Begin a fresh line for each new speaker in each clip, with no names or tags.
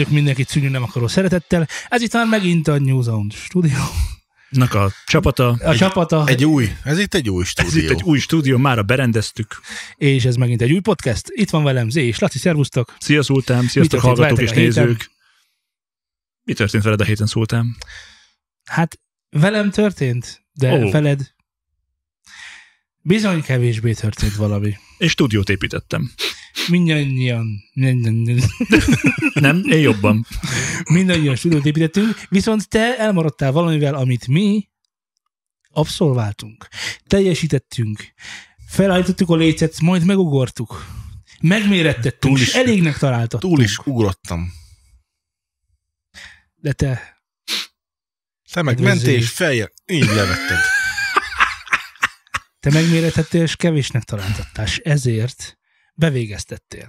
Köszöntök mindenkit szűnő nem akaró szeretettel. Ez itt már megint a New Zone Studio.
Nak a csapata.
A csapata,
Egy új, ez itt egy új
Ez
stúdió.
itt egy új stúdió, mára berendeztük.
és ez megint egy új podcast. Itt van velem Zé és Laci, szervusztok.
Szia Szultán,
Mi
sziasztok hallgatók és
a héten?
nézők. Mi történt veled a héten Szultán?
Hát velem történt, de oh. veled bizony kevésbé történt valami.
És stúdiót építettem.
Mindannyian,
Nem? Én jobban.
mindannyian stúdiót építettünk, viszont te elmaradtál valamivel, amit mi abszolváltunk, teljesítettünk, felállítottuk a lécet, majd megugortuk, megmérettettünk,
Túl
és
is-
elégnek találtattuk.
Túl is ugrottam.
De te
Te meg mentél és feljel, így levetted.
Te megmérethettél, és kevésnek találtattál, és ezért bevégeztettél.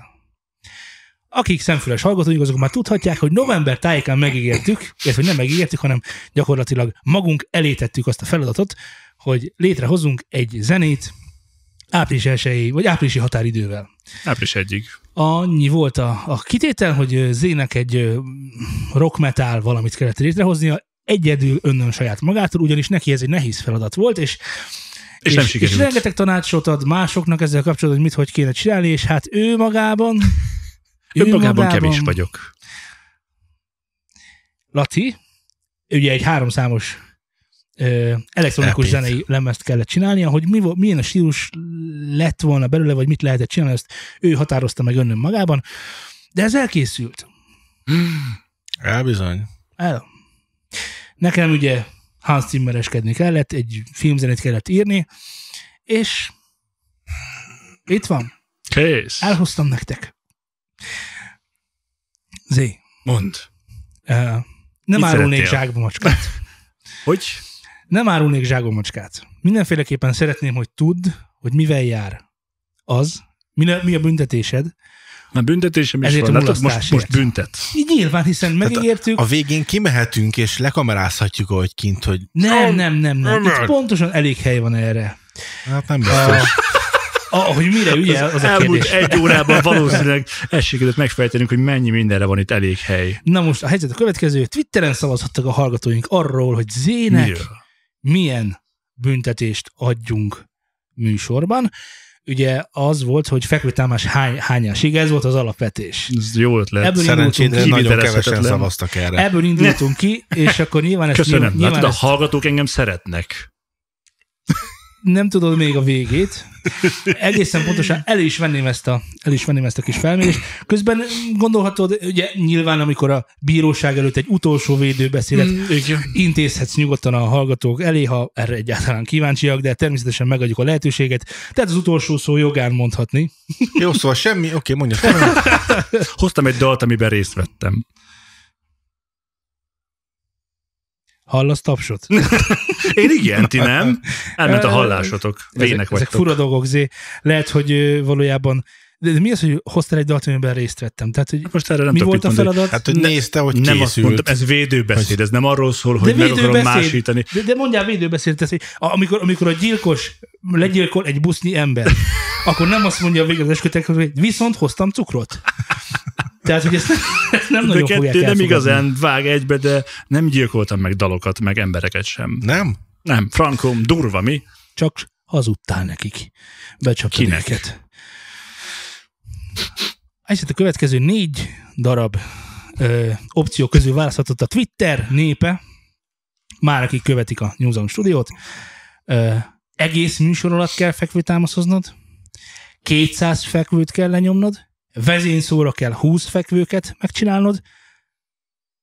Akik szemfüles hallgatóink, azok már tudhatják, hogy november tájékán megígértük, illetve nem megígértük, hanem gyakorlatilag magunk elétettük azt a feladatot, hogy létrehozunk egy zenét április 1 vagy áprilisi határidővel.
Április egyig.
Annyi volt a, a kitétel, hogy Zének egy rock metal valamit kellett létrehoznia, egyedül önnön saját magától, ugyanis neki ez egy nehéz feladat volt, és
És, nem
és
sikerült.
rengeteg tanácsot ad másoknak ezzel kapcsolatban, hogy mit, hogy kéne csinálni, és hát ő magában...
Önmagában kevés vagyok.
Laci, ugye egy háromszámos ö, elektronikus
EP-t.
zenei lemezt kellett csinálnia, hogy mi, milyen a stílus lett volna belőle, vagy mit lehetett csinálni, ezt ő határozta meg önnön magában, de ez elkészült.
Elbizony.
El. Nekem ugye Hans Zimmereskedni kellett, egy filmzenét kellett írni, és itt van.
Kész.
Elhoztam nektek. Zé,
Mond.
uh, nem
Mit
árulnék zsákba macskát.
Hogy?
Nem árulnék zsákba macskát. Mindenféleképpen szeretném, hogy tudd, hogy mivel jár az, mi, mi a büntetésed.
Már büntetésem is
Ezért
van.
a
Látod, most, most büntet.
Nyilván, hiszen megígértük.
A végén kimehetünk és lekamerázhatjuk, ahogy kint, hogy
Nem, nem, nem, nem.
Nem.
Itt pontosan elég hely van erre.
hát nem
A,
biztos.
a, hogy mire ugye, az a
Elmúlt
kérdés.
egy órában valószínűleg ez sikerült megfejtenünk, hogy mennyi mindenre van itt elég hely.
Na most a helyzet a következő. Twitteren szavazhattak a hallgatóink arról, hogy Zének
Miről?
milyen büntetést adjunk műsorban. Ugye az volt, hogy fekvőtámás hány, hányásig, ez volt az alapvetés.
Ez jó ötlet.
Ebből
Szerencsédre
indultunk
nagyon kevesen szavaztak erre.
Ebből indultunk ki, és akkor nyilván ezt,
Köszönöm.
nyilván, nyilván
a
ezt
hallgatók engem szeretnek.
Nem tudod még a végét. Egészen pontosan el is venném ezt a, el is venném ezt a kis felmérést. Közben gondolhatod, ugye nyilván amikor a bíróság előtt egy utolsó védőbeszédet
Mm,
intézhetsz nyugodtan a hallgatók elé, ha erre egyáltalán kíváncsiak, de természetesen megadjuk a lehetőséget. Tehát az utolsó szó jogán mondhatni.
Jó, szóval semmi, oké, mondja.
Hoztam egy dalt, amiben részt vettem.
Hallasz tapsot?
Én igen, ti nem? Elment a hallásotok. Vének
ezek, ezek fura dolgok, zé. Lehet, hogy valójában de, de mi az, hogy hoztál egy dalt, amiben részt vettem? Tehát, hogy
Most erre nem
mi volt a
mondani.
feladat?
Hát, hogy
Ne-
nézte, hogy
Nem azt
készült.
mondtam, ez védőbeszéd, ez nem arról szól, hogy meg akarom másítani.
De, de mondjál védőbeszéd, tehát, hogy a- amikor, amikor a gyilkos legyilkol egy busznyi ember, akkor nem azt mondja a végül az eskütek, hogy viszont hoztam cukrot. Tehát, hogy ezt, ezt nem
De
nagyon fogják
kettő nem
elfogadni.
igazán vág egybe, de nem gyilkoltam meg dalokat, meg embereket sem.
Nem?
Nem, Frankom, durva mi?
Csak hazudtál nekik. Becsaptad
Kinek?
őket. És a következő négy darab ö, opció közül választhatott a Twitter népe, már akik követik a New Zone stúdiót, ö, egész műsor alatt kell fekvőtámaszoznod, 200 fekvőt kell lenyomnod, vezényszóra kell 20 fekvőket megcsinálnod,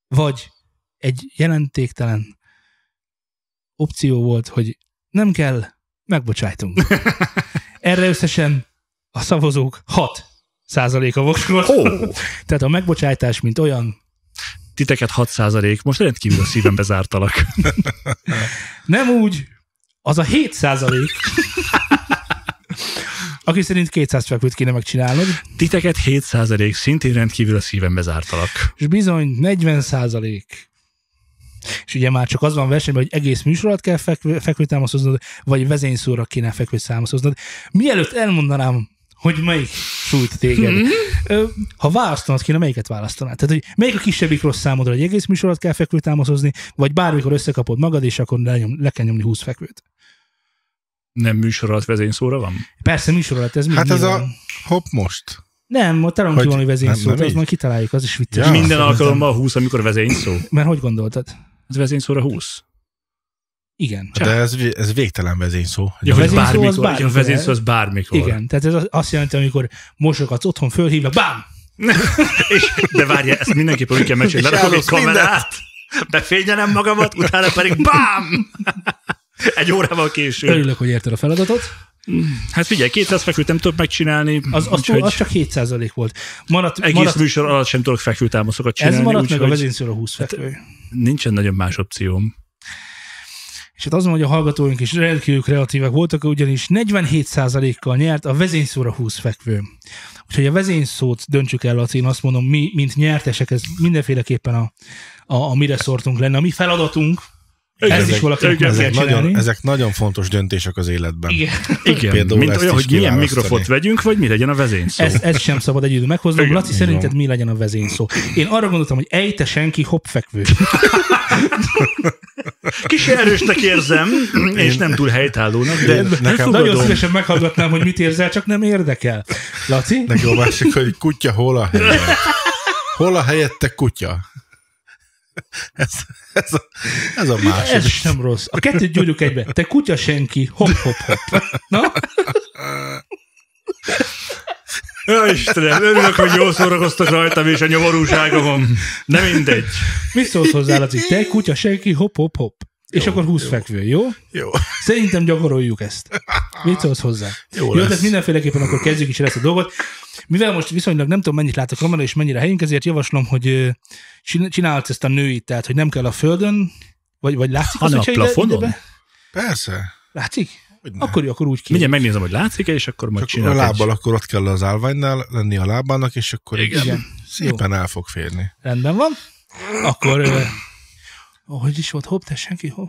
vagy egy jelentéktelen opció volt, hogy nem kell, megbocsájtunk. Erre összesen a szavazók 6 százaléka voksol.
Ó,
Tehát a megbocsájtás, mint olyan,
titeket 6% most rendkívül a szívembe zártalak.
nem úgy, az a 7 százalék, aki szerint 200 fekvőt kéne megcsinálnod,
Titeket 7% szintén rendkívül a szívembe zártalak.
és bizony 40 százalék. És ugye már csak az van versenyben, hogy egész műsor alatt kell fekvő, fekvőtámaszoznod, vagy vezényszóra kéne fekvőtámaszoznod. Mielőtt elmondanám, hogy melyik sújt téged. Ö, Ha választanod kéne, melyiket választanád? Tehát, hogy melyik a kisebbik rossz számodra, hogy egész műsorat kell fekvőt támaszozni, vagy bármikor összekapod magad, és akkor lenyom, le kell nyomni 20 fekvőt.
Nem műsor alatt vezényszóra van?
Persze műsor alatt ez
Hát ez a hopp most.
Nem, ott találunk ki
Hogy- nem-
vezényszót,
nem
az majd kitaláljuk, az is vicces.
Ja.
Minden alkalommal 20, amikor vezényszó.
Mert hogy gondoltad?
Ez vezényszóra 20.
Igen.
De ez, ez végtelen vezényszó.
Ja, hogy
vezényszó az
bármikor.
bármikor.
Ja, vezényszó az bármikor.
Igen, tehát ez az- azt jelenti, amikor mosogatsz otthon, fölhívlak, bám!
És, de várjál, ezt mindenképpen úgy kell mesélni. Lerakok egy kamerát, befényelem magamat, utána pedig BAM! Egy órával később.
Örülök, hogy érted a feladatot.
Hát figyelj, 200 fekvőt nem tudok megcsinálni,
Az, az,
úgyhogy
az csak 7% volt. Maradt,
egész
maradt,
műsor alatt sem tudok fekvőtámaszokat
ez
csinálni.
maradt meg a
úgyhogy
vezényszóra 20 fekvő.
Nincsen nagyon más opcióm.
És hát azon, hogy a hallgatóink is rendkívül kreatívek voltak, ugyanis 47%-kal nyert a vezényszóra 20 fekvő. Úgyhogy a vezényszót döntsük el, Laci, én azt mondom, mi, mint nyertesek, ez mindenféleképpen a, a, a mire szortunk lenne. A mi feladatunk, ezt is
Ezek-
valakinek meg kell
Ezek nagyon,
csinálni.
ezek nagyon fontos döntések az életben.
Igen.
Igen,
Például
mint olyan,
is
hogy milyen mikrofont vegyünk, vagy mi legyen a vezényszó.
Ezt, ezt sem szabad együtt meghoznom.
Igen,
Laci,
így
szerinted mi legyen a vezényszó? Én arra gondoltam, hogy ejte senki hoppfekvő.
Kis erősnek érzem, és nem túl helytállónak, de
Én- nekem-.
Nagyon szívesen meghallgatnám, hogy mit érzel, csak nem érdekel. Laci?
Nekem a másik, hogy kutya hol a helyet? Hol a helyette kutya? Ez, ez, a, ez a másik.
Ez sem rossz. A kettőt gyújtjuk egybe. Te kutya senki, hopp, hopp, hopp. Na?
Ja, Istenem, örülök, hogy jól szórakoztak rajtam és a nyomorúságomon. De mindegy.
Mi szólsz hozzá, Laci? Te kutya senki, hopp, hopp, hopp. És akkor 20 fekvő, jó?
Jó.
Szerintem gyakoroljuk ezt. Mit szólsz hozzá?
Jó
jó
lesz.
tehát mindenféleképpen akkor kezdjük is el ezt a dolgot. Mivel most viszonylag nem tudom, mennyit lát a kamera, és mennyire helyünk, ezért javaslom, hogy ö, csin- csinálhatsz ezt a nőit, tehát, hogy nem kell a földön, vagy, vagy látszik
Hanem
az,
a
hogyha ide-
plafonon?
idebe?
Persze.
Látszik?
Hogyne.
Akkor jó, akkor úgy ki.
Mindjárt megnézem, hogy látszik-e, és akkor majd
Csak a
csinálok
lábbal
egy...
akkor ott kell az állványnál lenni a lábának, és akkor
Igen.
Igen. Szépen el fog férni.
Rendben van. Akkor, hogy is volt, hopp, te senki, hopp,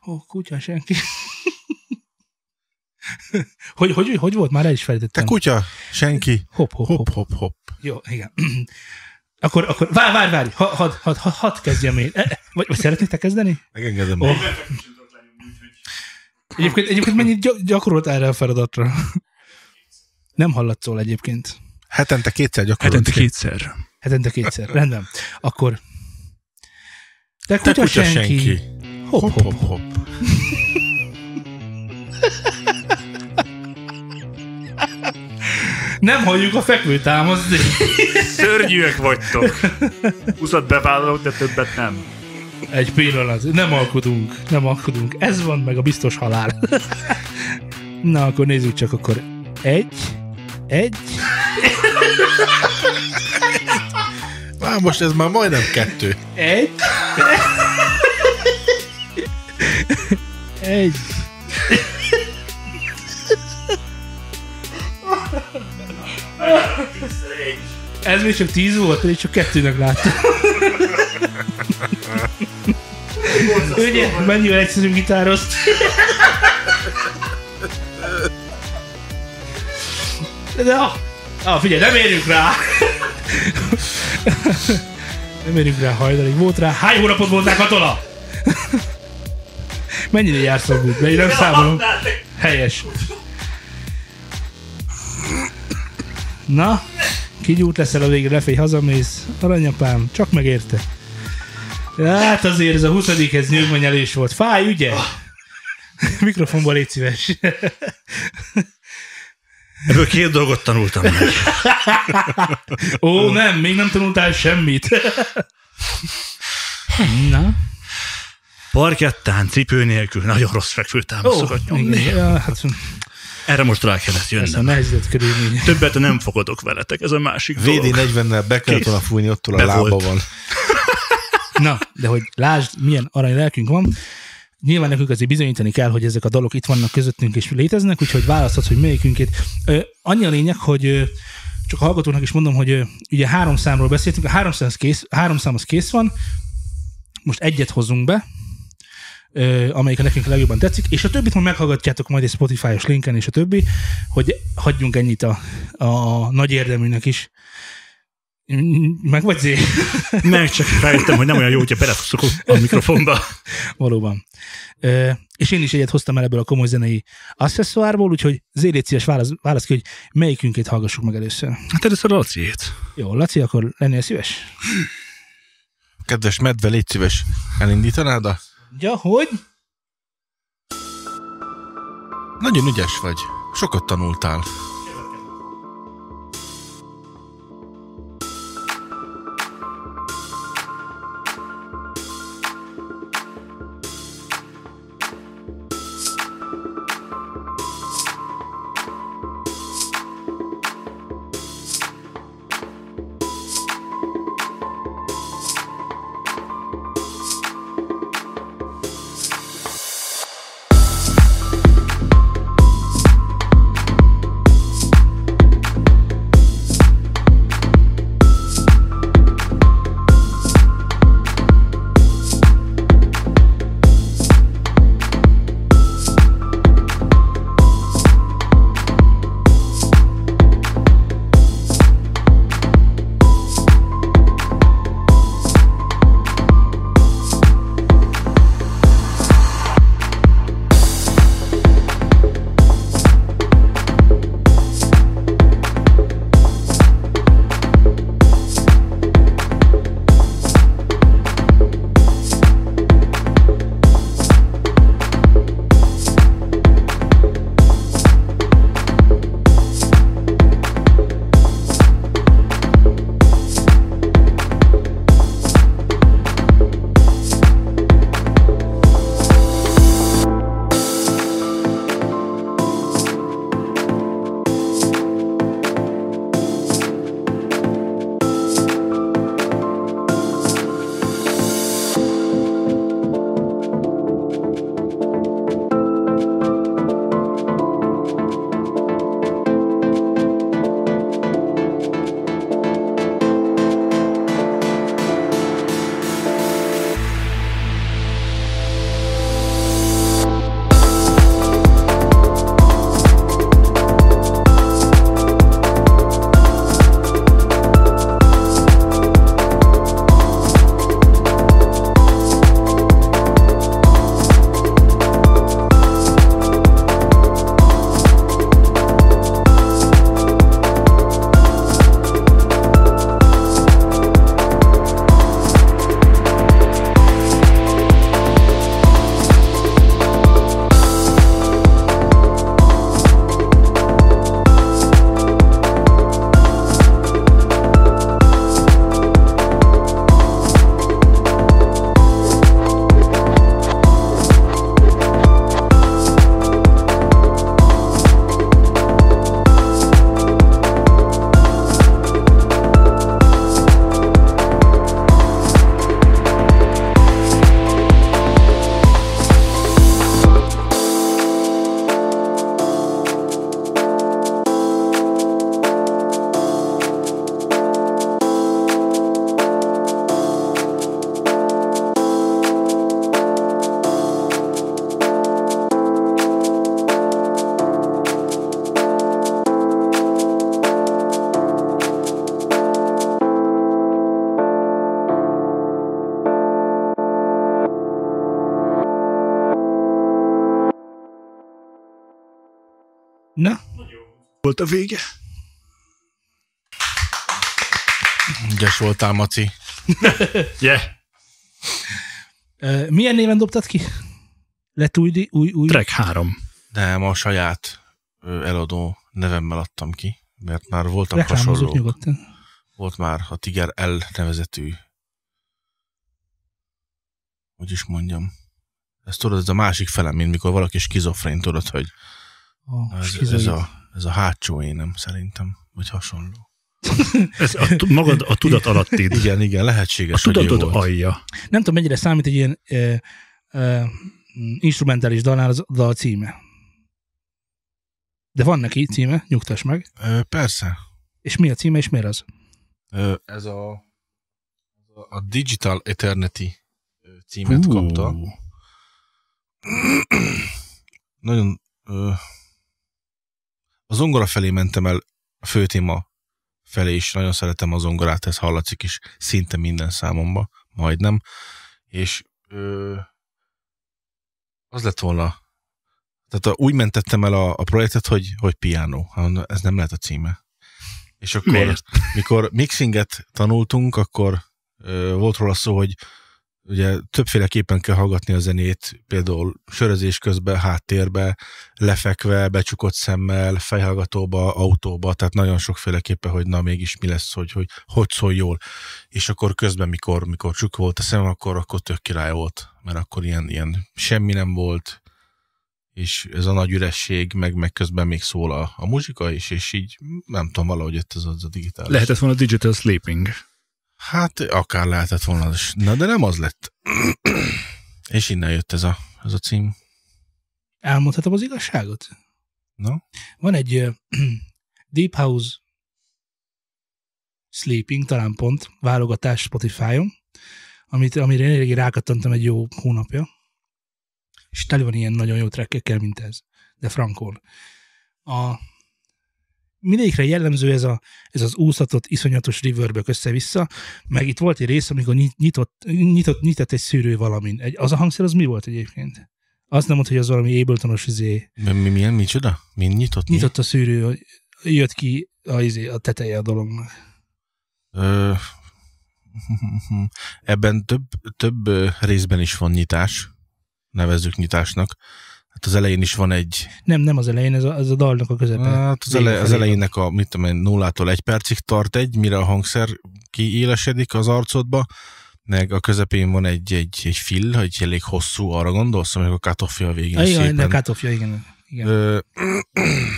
hopp, kutya senki. hogy, hogy, hogy volt? Már el is
Te
felejtettem.
kutya, senki,
Hopp, hopp, hopp.
hopp, hopp.
Jó, igen. Akkor, akkor várj, várj, várj, ha, had, had, had, had kezdjem én. E, Vagy, vagy szeretnék te kezdeni?
Megengedem.
Ó. Egyébként, egyébként mennyit gy- gyakorolt erre a feladatra? Nem hallatszol egyébként.
Hetente kétszer gyakorolod.
Hetente kétszer.
Hetente kétszer. Rendben. Akkor... Te
Te
kutya,
kutya
senki.
senki.
Hopp,
Hopp,
hopp.
hopp, hopp.
Nem halljuk a fekvő támaszni.
Szörnyűek vagytok. 20 bevállalok, de többet nem.
Egy pillanat. Nem alkudunk. Nem alkudunk. Ez van meg a biztos halál. Na, akkor nézzük csak akkor. Egy. Egy.
Már most ez már majdnem kettő.
Egy. Egy. Ez még csak tíz volt, pedig csak kettőnek láttam. Ugye, mennyivel egyszerűbb gitározt. De, ah, ah, figyelj, nem érünk rá. Nem érünk rá hajdalig. Volt rá. Hány hónapot voltál katona? Mennyire jársz a gútbe? Én nem számolom. Helyes. Na, kigyúrt leszel a végre, lefély, hazamész. Aranyapám, csak megérte. Hát azért ez a 20 ez nyugmanyelés volt. Fáj, ugye? Mikrofonba légy szíves.
Ebből két dolgot tanultam meg.
Ó, nem, még nem tanultál semmit. Na,
Parkettán, cipő nélkül, nagyon rossz
ó,
fekvőtámaszokat nyomni.
igen, ja, hát
Erre most rá kellett
ez a nehezített körülmény.
Többet nem fogadok veletek, ez a másik dolog.
VD40-nel be kellett volna fújni, ott a
Be
lába
volt.
van.
Na, de hogy lásd, milyen arany lelkünk van, nyilván nekünk azért bizonyítani kell, hogy ezek a dalok itt vannak közöttünk és léteznek, úgyhogy választhatsz, hogy melyikünkét. Ö, annyi a lényeg, hogy csak a hallgatóknak is mondom, hogy ugye három számról beszéltünk, a három szám az kész, három szám az kész van, most egyet hozunk be, amelyik nekünk legjobban tetszik, és a többit majd meghallgatjátok majd egy Spotify-os linken, és a többi, hogy hagyjunk ennyit a, a nagy érdeműnek is. Meg vagy zé?
Meg csak rájöttem, hogy nem olyan jó, hogyha belefogszok a mikrofonba.
Valóban. Ö, és én is egyet hoztam el ebből a komoly zenei accessoárból, úgyhogy Zé, válasz, válasz ki, hogy melyikünkét hallgassuk meg először.
Hát először a Laciét.
Jó, Laci, akkor lennél szíves?
Kedves medve, légy szíves, elindítanád a...
Ja, hogy?
Nagyon ügyes vagy. Sokat tanultál.
Volt a vége?
Ügyes voltál, Maci.
Yeah.
ö, milyen néven dobtad ki? Lett új, új, új
Track 3.
Nem, a saját eladó nevemmel adtam ki, mert már hasonlók.
nyugodtan.
Volt már a Tiger L nevezetű, hogy is mondjam. Ez tudod, ez a másik fele, mint mikor valaki skizofrén, tudod, hogy
A
ez, ez, a, ez a hátsó énem szerintem, vagy hasonló.
Ez a, magad a tudat alattid.
Igen, igen,
A
lehetséges, ő
tudatod alja.
Nem tudom, mennyire számít egy ilyen ö, ö, instrumentális dalnál az a dal címe. De van neki címe, nyugtass meg.
Ö, persze.
És mi a címe, és miért az?
Ö, ez a, a Digital Eternity címet kapta. nagyon ö, a zongora felé mentem el a főtéma felé is. Nagyon szeretem a zongorát, ez hallatszik is szinte minden számomba, majdnem. És ö, az lett volna, tehát a, úgy mentettem el a, a projektet, hogy, hogy piano. Ez nem lehet a címe. És akkor,
Miért?
mikor mixinget tanultunk, akkor ö, volt róla szó, hogy ugye többféleképpen kell hallgatni a zenét, például sörözés közben, háttérbe, lefekve, becsukott szemmel, fejhallgatóba, autóba, tehát nagyon sokféleképpen, hogy na mégis mi lesz, hogy hogy, hogy szól jól. És akkor közben, mikor, mikor csuk volt a szemem, akkor, akkor tök király volt, mert akkor ilyen, ilyen semmi nem volt, és ez a nagy üresség, meg, meg közben még szól a, a muzsika is, és így nem tudom, valahogy jött ez az a digitális.
Lehetett volna digital sleeping.
Hát akár lehetett volna, az is. na de nem az lett. és innen jött ez a, ez a cím.
Elmondhatom az igazságot?
No?
Van egy uh, Deep House Sleeping, talán pont, válogatás Spotify-on, amit, amire én eléggé rákattantam egy jó hónapja, és tele van ilyen nagyon jó trekkekkel, mint ez, de frankon. A, mindegyikre jellemző ez, a, ez az úszatott, iszonyatos reverb össze-vissza, meg itt volt egy rész, amikor nyit- nyitott, nyitott, nyitott egy szűrő valamin. Egy, az a hangszer az mi volt egyébként? Azt nem mondta, hogy az valami Ableton-os izé,
Mi, mi, milyen, micsoda? Mi nyitott? Mi?
nyitott a szűrő, jött ki a, izé, a teteje a dolognak.
Ö, ebben több, több részben is van nyitás, nevezzük nyitásnak. Hát az elején is van egy,
Nem, nem az elején, ez a, ez a dalnak a közepe.
hát az, ele, az elejének a, mit tudom én, nullától egy percig tart egy, mire a hangszer kiélesedik az arcodba, meg a közepén van egy, egy, egy fill, egy elég hosszú, arra gondolsz, amikor a cutoffja a végén
Ah, igen,
szépen.
de cut igen. igen.
Ö,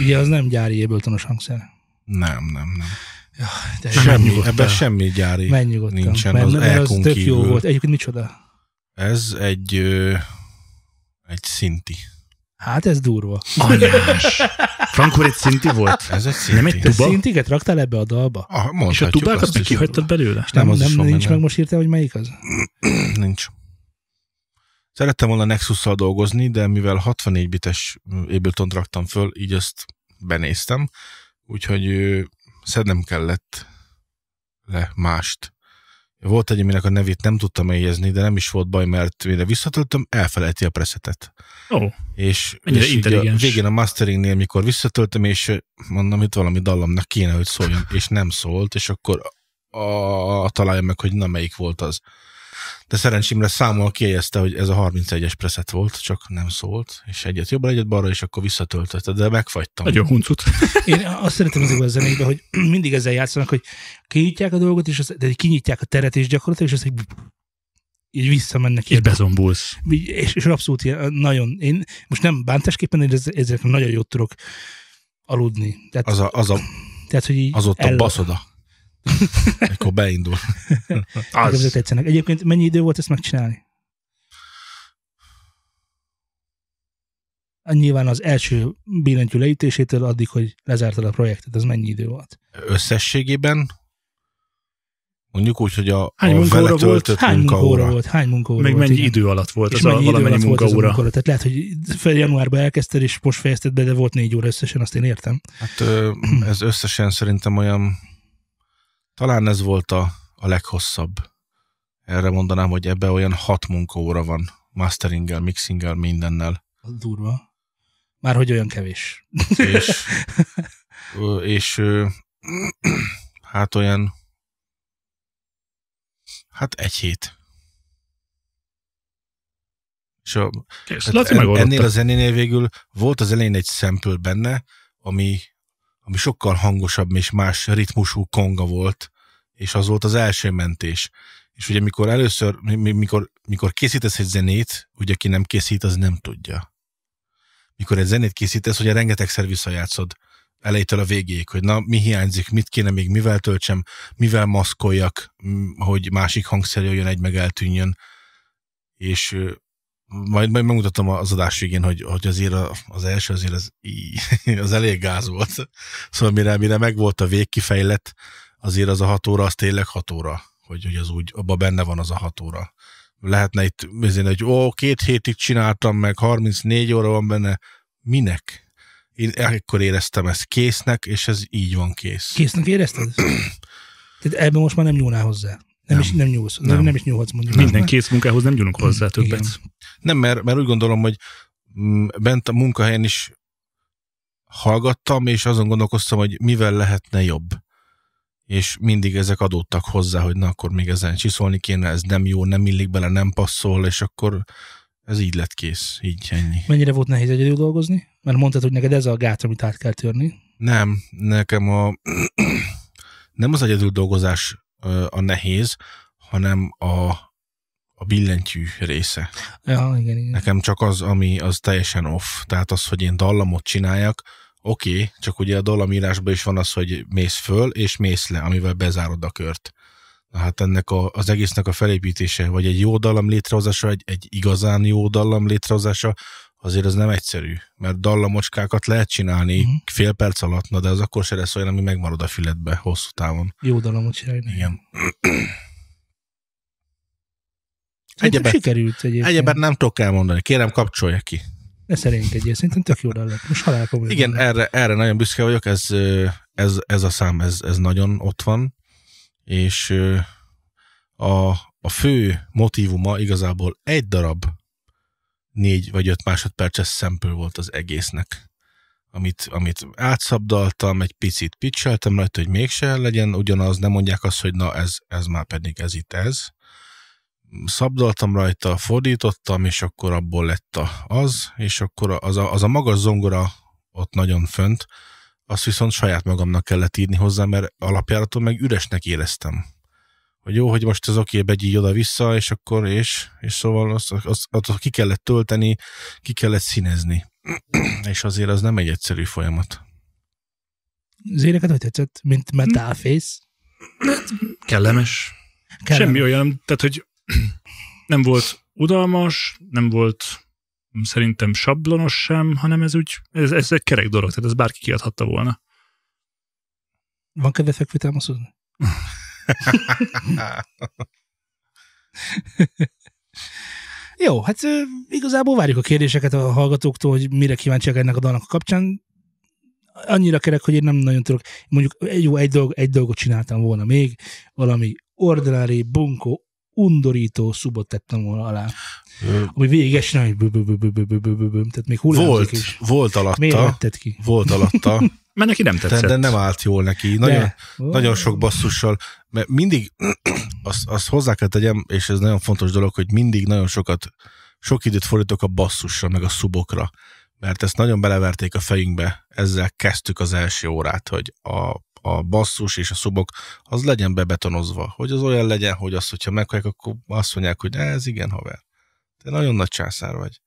Ugye az nem gyári Ableton-os hangszer.
nem, nem, nem.
Ja, de
Semmi, ebben semmi gyári nincsen.
mert,
az
mert az tök jó
kívül.
volt. Egyébként micsoda?
Ez egy, ö, egy szinti.
Hát ez durva.
Anyás! Frankfurt egy szinti volt?
Ez egy szinti.
Nem egy
Te
tuba?
szintiket raktál ebbe a dalba?
Ah,
És a tubákat meg kihagytad belőle?
Nem, az
nem,
is van
nincs
benne.
meg most írtál, hogy melyik az?
Nincs. Szerettem volna Nexus-szal dolgozni, de mivel 64 bites Ableton raktam föl, így azt benéztem, úgyhogy szednem kellett le mást. Volt egy, aminek a nevét nem tudtam megjegyezni, de nem is volt baj, mert mire visszatöltöm, elfelejti a presetet.
Ó,
És,
Mennyire
és így a
intelligens.
végén a masteringnél, mikor visszatöltöm, és mondom, itt valami dallamnak kéne, hogy szóljon, és nem szólt, és akkor a, a, találja meg, hogy na melyik volt az. De szerencsémre számol kijegyezte, hogy ez a 31-es preset volt, csak nem szólt, és egyet jobbra, egyet balra, és akkor visszatöltötte, de megfagytam.
nagyon huncut.
Én azt szeretem ezekben a zenékben, hogy mindig ezzel játszanak, hogy kinyitják a dolgot, és az, de kinyitják a teret, és gyakorlatilag, és az így, így visszamennek.
És bezombulsz.
És, és abszolút ilyen, nagyon, én most nem bántásképpen, én ez- ezekre nagyon jót tudok aludni. Tehát,
Az, a, az, a,
tehát hogy így
az ott a
el-
baszoda. Akkor beindul.
Az.
tetszenek. Egyébként mennyi idő volt ezt megcsinálni? Nyilván az első billentyű leütésétől addig, hogy lezártad a projektet, az mennyi idő volt?
Összességében mondjuk úgy, hogy a,
Hány
a
munkaóra
vele
volt?
töltött
Hány munkaóra
munkaóra.
volt? Hány munkaóra
Meg
volt?
mennyi
igen.
idő alatt volt
És
az a
mennyi idő
valamennyi
alatt volt ez a
munkaóra?
munkaóra? Tehát lehet, hogy fel januárban elkezdted, és most fejezted be, de volt négy óra összesen, azt én értem.
Hát ez összesen szerintem olyan, talán ez volt a, a leghosszabb. Erre mondanám, hogy ebbe olyan hat munkaóra van, masteringgel, mixinggel, mindennel.
Az durva. Már hogy olyan kevés.
És, és hát olyan, hát egy hét. És a,
Kész, Laci
en, ennél a zenénél végül volt az elején egy sample benne, ami, ami sokkal hangosabb és más ritmusú konga volt, és az volt az első mentés. És ugye mikor először, mi- mi- mikor, mikor készítesz egy zenét, ugye aki nem készít, az nem tudja. Mikor egy zenét készítesz, ugye rengetegszer visszajátszod elejétől a végéig, hogy na, mi hiányzik, mit kéne még, mivel töltsem, mivel maszkoljak, hogy másik hangszer jöjjön, egy meg eltűnjön. És majd, majd megmutatom az adás végén, hogy, hogy azért a, az első azért az, í, az elég gáz volt. Szóval mire, mire meg volt a végkifejlett, azért az a hat óra, az tényleg hat óra, hogy, hogy az úgy, abban benne van az a hat óra. lehetne itt, azért, hogy ó, két hétig csináltam, meg 34 óra van benne. Minek? Én ekkor éreztem ezt késznek, és ez így van kész.
Késznek érezted? Tehát ebben most már nem nyúlnál hozzá. Nem,
Nem.
is, nem nyúlsz. Nem.
Nem.
nem is nyúlhatsz mondjuk.
Minden
már-
kész munkához nem gyúrunk hozzá többet.
Igen.
Nem, mert, mert úgy gondolom, hogy mm, bent a munkahelyen is hallgattam, és azon gondolkoztam, hogy mivel lehetne jobb. És mindig ezek adódtak hozzá, hogy na akkor még ezen csiszolni kéne, ez nem jó, nem illik bele, nem passzol, és akkor ez így lett kész, így ennyi.
Mennyire volt nehéz egyedül dolgozni? Mert mondtad, hogy neked ez a gát, amit át kell törni.
Nem, nekem a nem az egyedül dolgozás a nehéz, hanem a, a billentyű része.
Ja, igen, igen.
Nekem csak az, ami az teljesen off. Tehát az, hogy én dallamot csináljak, oké, okay, csak ugye a dallamírásban is van az, hogy mész föl és mész le, amivel bezárod a kört. Na hát ennek a, az egésznek a felépítése, vagy egy jó dallam létrehozása, egy, egy igazán jó dallam létrehozása, azért az nem egyszerű, mert dallamocskákat lehet csinálni uh-huh. fél perc alatt, na de az akkor se lesz olyan, ami megmarad a füledbe hosszú távon.
Jó dalomot csinálni.
Igen. Egyebet-
sikerült egyébként.
Egyébként nem tudok elmondani, kérem kapcsolja ki.
Ne szerénykedjél, szerintem tök jó dal lett. Most halál komoly.
Igen, erre, erre nagyon büszke vagyok, ez, ez, ez a szám, ez, ez nagyon ott van, és a, a fő motivuma igazából egy darab négy vagy öt másodperces szempől volt az egésznek. Amit, amit átszabdaltam, egy picit pitcheltem rajta, hogy mégse legyen ugyanaz, nem mondják azt, hogy na ez, ez már pedig ez itt ez. Szabdaltam rajta, fordítottam, és akkor abból lett a, az, és akkor az a, az a magas zongora ott nagyon fönt, azt viszont saját magamnak kellett írni hozzá, mert alapjáraton meg üresnek éreztem. Hogy jó, hogy most ez oké, begyíj oda-vissza, és akkor, és, és szóval azt, azt, azt ki kellett tölteni, ki kellett színezni. és azért az nem egy egyszerű folyamat.
Az éneket hogy tetszett? Mint Metal Face?
Kellemes.
Kellene.
Semmi olyan, tehát hogy nem volt udalmas, nem volt szerintem sablonos sem, hanem ez úgy, ez, ez egy kerek dolog, tehát ez bárki kiadhatta volna.
Van kedve fekvőtámaszozni? Jó, hát igazából várjuk a kérdéseket a hallgatóktól, hogy mire kíváncsiak ennek a dalnak a kapcsán. Annyira kerek, hogy én nem nagyon tudok. Mondjuk jó, egy, dolg, egy dolgot csináltam volna még, valami ordinári, bunkó, undorító szubot tettem volna alá.
Ö,
Ami végig esne, hogy tehát még hullámzik
Volt,
is.
volt
Miért
alatta,
vetted ki?
volt alatta,
Mert neki nem
de,
tetszett.
de nem állt jól neki. Nagyon,
De.
nagyon sok basszussal, mert mindig azt, azt hozzá kell tegyem, és ez nagyon fontos dolog, hogy mindig nagyon sokat, sok időt fordítok a basszusra, meg a szubokra, mert ezt nagyon beleverték a fejünkbe, ezzel kezdtük az első órát, hogy a, a basszus és a szubok az legyen bebetonozva, hogy az olyan legyen, hogy azt, hogyha meghallják, akkor azt mondják, hogy ez igen, haver. Te nagyon nagy császár vagy.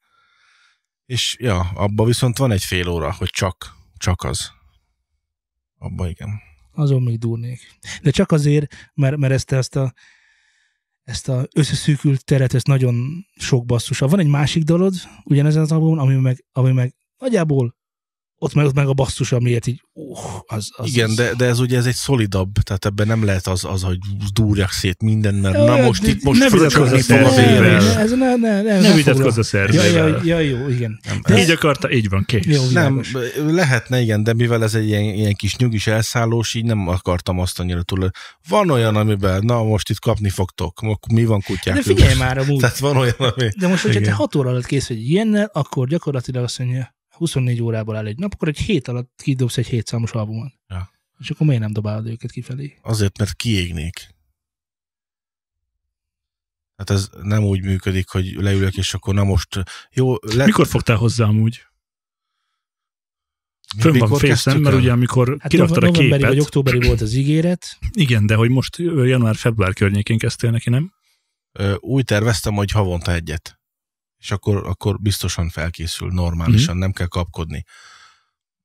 És ja, abba viszont van egy fél óra, hogy csak, csak az. Abba igen.
azon még durnék. De csak azért, mert, mert ezt, ezt a ezt a összeszűkült teret, ezt nagyon sok basszus. Van egy másik dalod, ugyanezen az albumon, ami meg, ami meg nagyjából ott meg, ott meg a basszus, amiért így, uh, az, az,
Igen,
az.
de, de ez ugye ez egy szolidabb, tehát ebben nem lehet az, az hogy dúrjak szét minden, mert
Ja,
na
ja,
most
de-
itt most
a
fog a
szerzővel.
vér.
ne, ez ne, ne, ne,
Ne
ne
vitatkozz a
foglal- ja,
szerzővel.
ja, ja, jó, igen.
Nem,
De-
Így akarta, így van, kész.
Jó,
nem, lehetne, igen, de mivel ez egy ilyen, ilyen kis nyugis elszállós, így nem akartam azt annyira túl. Van olyan, amiben, na most itt kapni fogtok, mi van kutyák?
De figyelj már amúgy.
Tehát van olyan, ami...
De most, hogyha te. 6 óra alatt kész vagy ilyennel, akkor gyakorlatilag azt mondja, 24 órából áll egy nap, akkor egy hét alatt kidobsz egy hétszámos albumot.
Ja.
És akkor miért nem dobálod őket kifelé?
Azért, mert kiégnék. Hát ez nem úgy működik, hogy leülök, és akkor na most jó, le,
Mikor fogtál hozzá amúgy? Fönn van fészen, mert ugye amikor
Hát
kiraktad a képet,
vagy októberi volt az ígéret.
igen, de hogy most január-február környékén kezdtél neki, nem?
Ö, úgy terveztem, hogy havonta egyet. És akkor, akkor biztosan felkészül, normálisan,
Mhm.
nem kell kapkodni.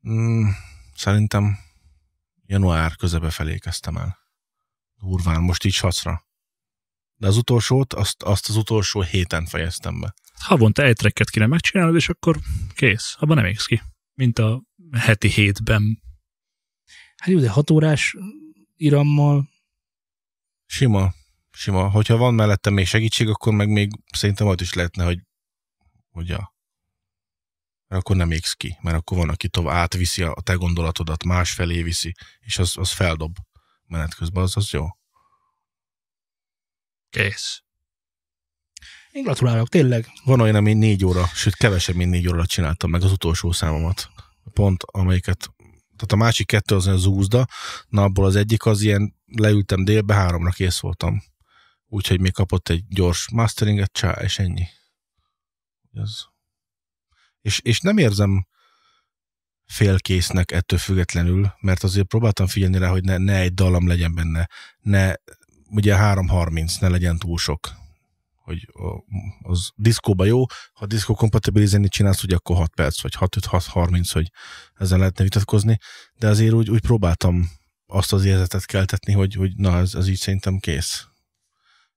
Mm, szerintem január közepe felé kezdtem el. Durván, most így sacra. De az utolsót, azt, azt az utolsó héten fejeztem be.
Havonta egy tracket kéne megcsinálnod, és akkor kész. Abban nem égsz ki. Mint a heti hétben.
Hát jó, de 6 órás irammal,
Sima, Sima. Hogyha van mellettem még segítség, akkor meg még szerintem ott is lehetne, hogy, hogy a, mert akkor nem égsz ki, mert akkor van, aki tovább átviszi a te gondolatodat, másfelé viszi, és az, az feldob menet közben, az, az jó.
Kész.
Én gratulálok, tényleg.
Van olyan, ami négy óra, sőt kevesebb, mint négy óra csináltam meg az utolsó számomat. Pont amelyiket, tehát a másik kettő az az úzda, na abból az egyik az ilyen, leültem délbe, háromra kész voltam. Úgyhogy még kapott egy gyors masteringet, csá, és ennyi. Ez. És, és nem érzem félkésznek ettől függetlenül, mert azért próbáltam figyelni rá, hogy ne, ne egy dallam legyen benne, ne, ugye 3.30, ne legyen túl sok hogy az diszkóba jó, ha diszkó kompatibilis zenét csinálsz, ugye akkor 6 perc, vagy 6-5-6-30, hogy ezzel lehetne vitatkozni, de azért úgy, úgy próbáltam azt az érzetet keltetni, hogy, hogy na, ez, ez így szerintem kész.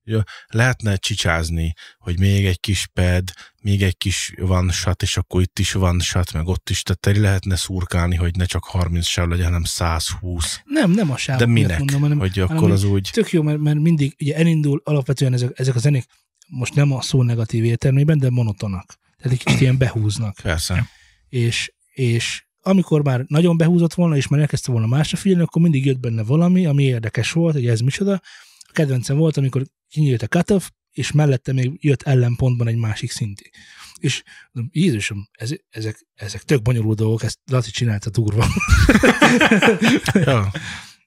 Ja, lehetne csicsázni, hogy még egy kis pad, még egy kis van shot, és akkor itt is van shot, meg ott is, tehát lehetne szurkálni, hogy ne csak 30 sáv legyen, hanem 120.
Nem, nem a sáv.
De minek? Mondom, hanem, hogy akkor hanem, az úgy...
Tök jó, mert, mert mindig, ugye elindul alapvetően ezek, ezek a zenék, most nem a szó negatív értelmében, de monotonak. Tehát egy kicsit ilyen behúznak.
Persze.
És, és amikor már nagyon behúzott volna, és már elkezdte volna másra figyelni, akkor mindig jött benne valami, ami érdekes volt, hogy ez micsoda. Kedvencem volt, amikor kinyílt a cutoff, és mellette még jött ellenpontban egy másik szinti. És Jézusom, ez, ezek, ezek tök bonyolult dolgok, ezt Laci csinálta durva. ja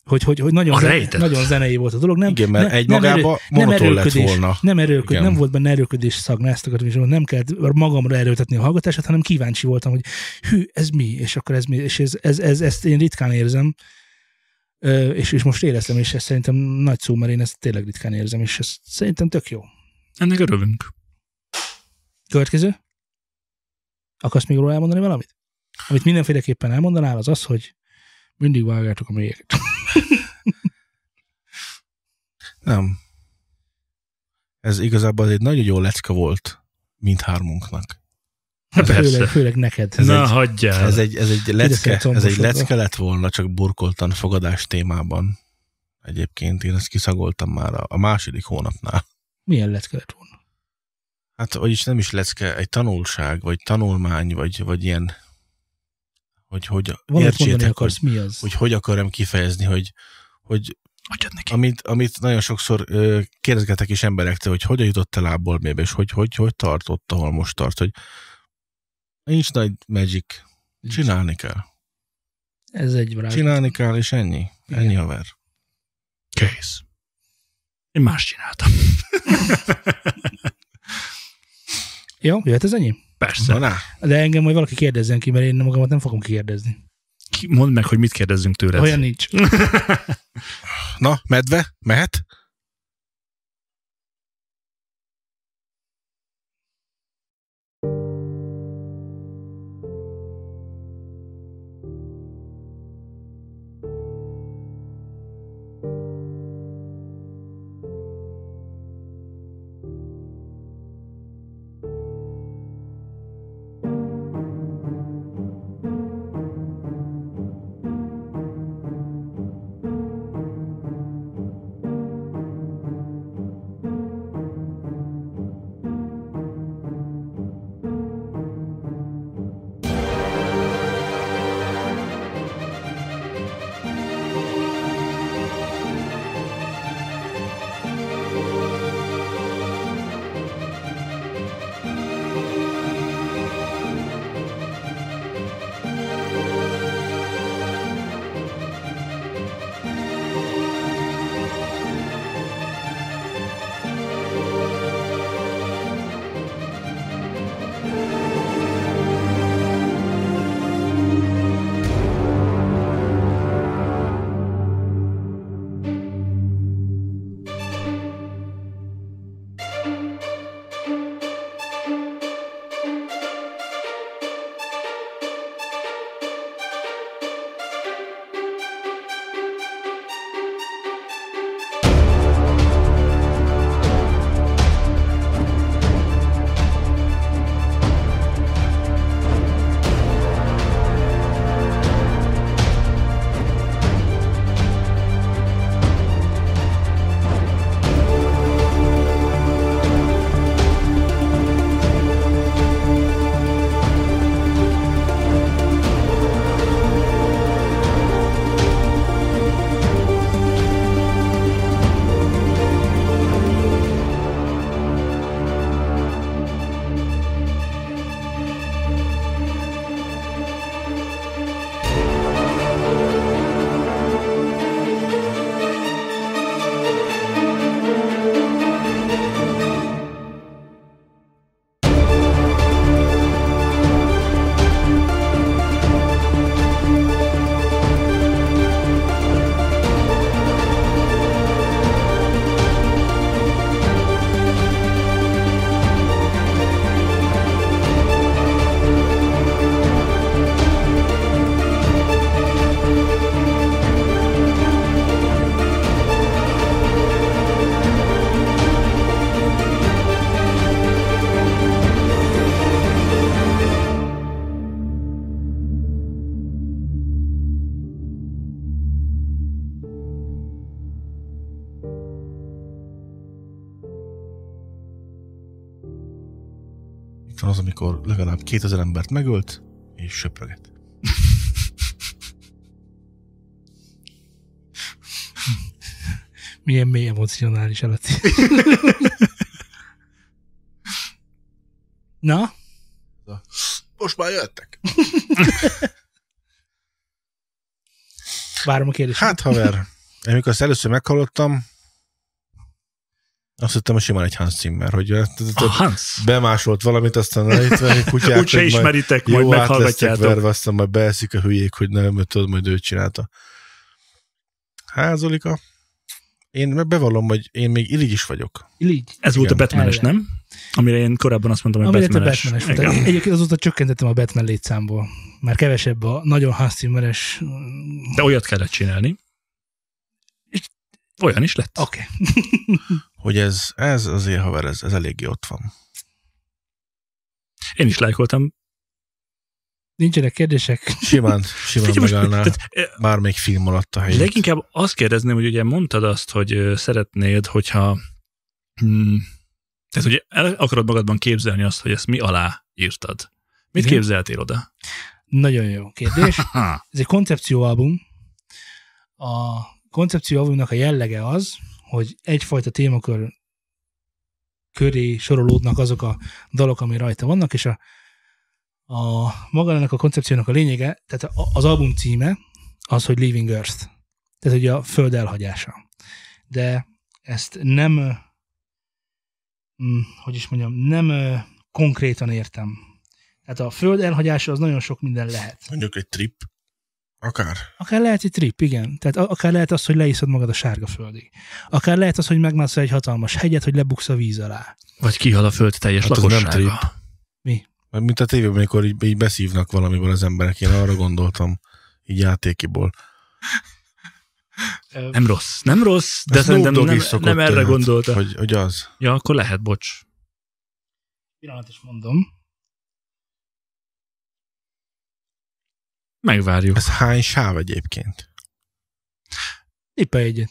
hogy, hogy, hogy nagyon, zen, nagyon zenei volt a dolog. Nem,
Igen, mert ne, egy magába nem, erő, nem lett volna.
Nem, erőlköd, nem volt benne erőködés szag, ezt akartam, nem kellett magamra erőltetni a hallgatását, hanem kíváncsi voltam, hogy hű, ez mi, és akkor ez mi, és ez, ez, ez, ezt én ritkán érzem, és, és most éreztem, és ez szerintem nagy szó, mert én ezt tényleg ritkán érzem, és ez szerintem tök jó.
Ennek örülünk.
Következő? Akarsz még róla elmondani valamit? Amit mindenféleképpen elmondanál, az az, hogy mindig vágjátok a mélyeket.
Nem. Ez igazából egy nagyon jó lecke volt mindhármunknak.
Főleg, főleg neked.
Ez Na, egy, hagyjál.
Ez egy, ez egy lecke, ez egy lecke lett volna, csak burkoltan fogadás témában. Egyébként én ezt kiszagoltam már a, a második hónapnál.
Milyen lecke lett volna?
Hát, vagyis nem is lecke, egy tanulság, vagy tanulmány, vagy, vagy ilyen hogy, hogy értsétek, akarsz, hogy, mi az? hogy hogy akarom kifejezni, hogy, hogy
neki.
Amit, amit nagyon sokszor ö, kérdezgetek is emberektől, hogy hogyan jutott el lából mébe, és hogy, hogy, hogy tartott, ahol most tart, hogy nincs nagy magic, csinálni kell.
Ez egy vrázs.
Csinálni kell, és ennyi. Igen. Ennyi haver.
Kész. Én más csináltam.
Jó, jöhet ez ennyi?
Persze.
Na,
De engem majd valaki kérdezzen ki, mert én magamat nem fogom kérdezni.
Mondd meg, hogy mit kérdezzünk tőled.
Olyan nincs.
Na, medve, mehet? 2000 embert megölt, és söpröget.
Milyen mély emocionális alatt. Na,
Most már jöttek.
várom a kérdést.
Hát, haver, amikor ezt először meghallottam, azt hittem, hogy simán egy Hans Zimmer, hogy
A Hans.
bemásolt valamit, aztán van egy kutyák,
Úgyse
hogy majd
ismeritek, majd
lesztek
meghallgatjátok.
verve, aztán majd beeszik a hülyék, hogy nem, tudod, majd őt csinálta. Házolika. Én bevallom, hogy én még irigy is vagyok.
Így.
Ez volt a
Igen.
Batmanes, nem? Amire én korábban azt mondtam, hogy
Amire
Batmanes.
Batmanes
Igen.
volt. Egyébként azóta csökkentettem a Batman létszámból. Már kevesebb a nagyon Hans Zimmeres...
De olyat kellett csinálni. Olyan is lett.
Oké.
Hogy ez, ez azért, haver, ez, ez eléggé ott van.
Én is lájkoltam.
Nincsenek kérdések.
Simán, simán
Figyelj, most,
megállná
tehát, eh,
bármelyik film alatt a helyét.
Leginkább azt kérdezném, hogy ugye mondtad azt, hogy szeretnéd, hogyha hmm, tehát ugye el akarod magadban képzelni azt, hogy ezt mi alá írtad. Mit
Igen.
képzeltél oda?
Nagyon jó kérdés. Ez egy koncepcióalbum. A koncepcióalbumnak a jellege az, hogy egyfajta témakör köré sorolódnak azok a dalok, ami rajta vannak, és a, a magának a koncepciónak a lényege, tehát az album címe az, hogy Leaving Earth. Tehát ugye a föld elhagyása. De ezt nem, mm, hogy is mondjam, nem konkrétan értem. Tehát a föld elhagyása az nagyon sok minden lehet.
Mondjuk egy trip. Akár.
Akár lehet egy trip, igen. Tehát akár lehet az, hogy leiszod magad a sárga földig. Akár lehet az, hogy megmászol egy hatalmas hegyet, hogy lebuksz a víz alá.
vagy kihal a föld teljes
Hát az nem
lakossága.
Mert mint a tévében, amikor így, így beszívnak valamiből az emberek, én arra gondoltam, így játékiból.
Nem rossz, nem rossz, de
Ezt
szerintem nem,
is szokott
nem erre
tudni,
gondolta.
Hogy, hogy az.
Ja, akkor lehet, bocs.
Pillanat is mondom.
Megvárjuk.
Ez hány sáv egyébként?
Tippelj egyet.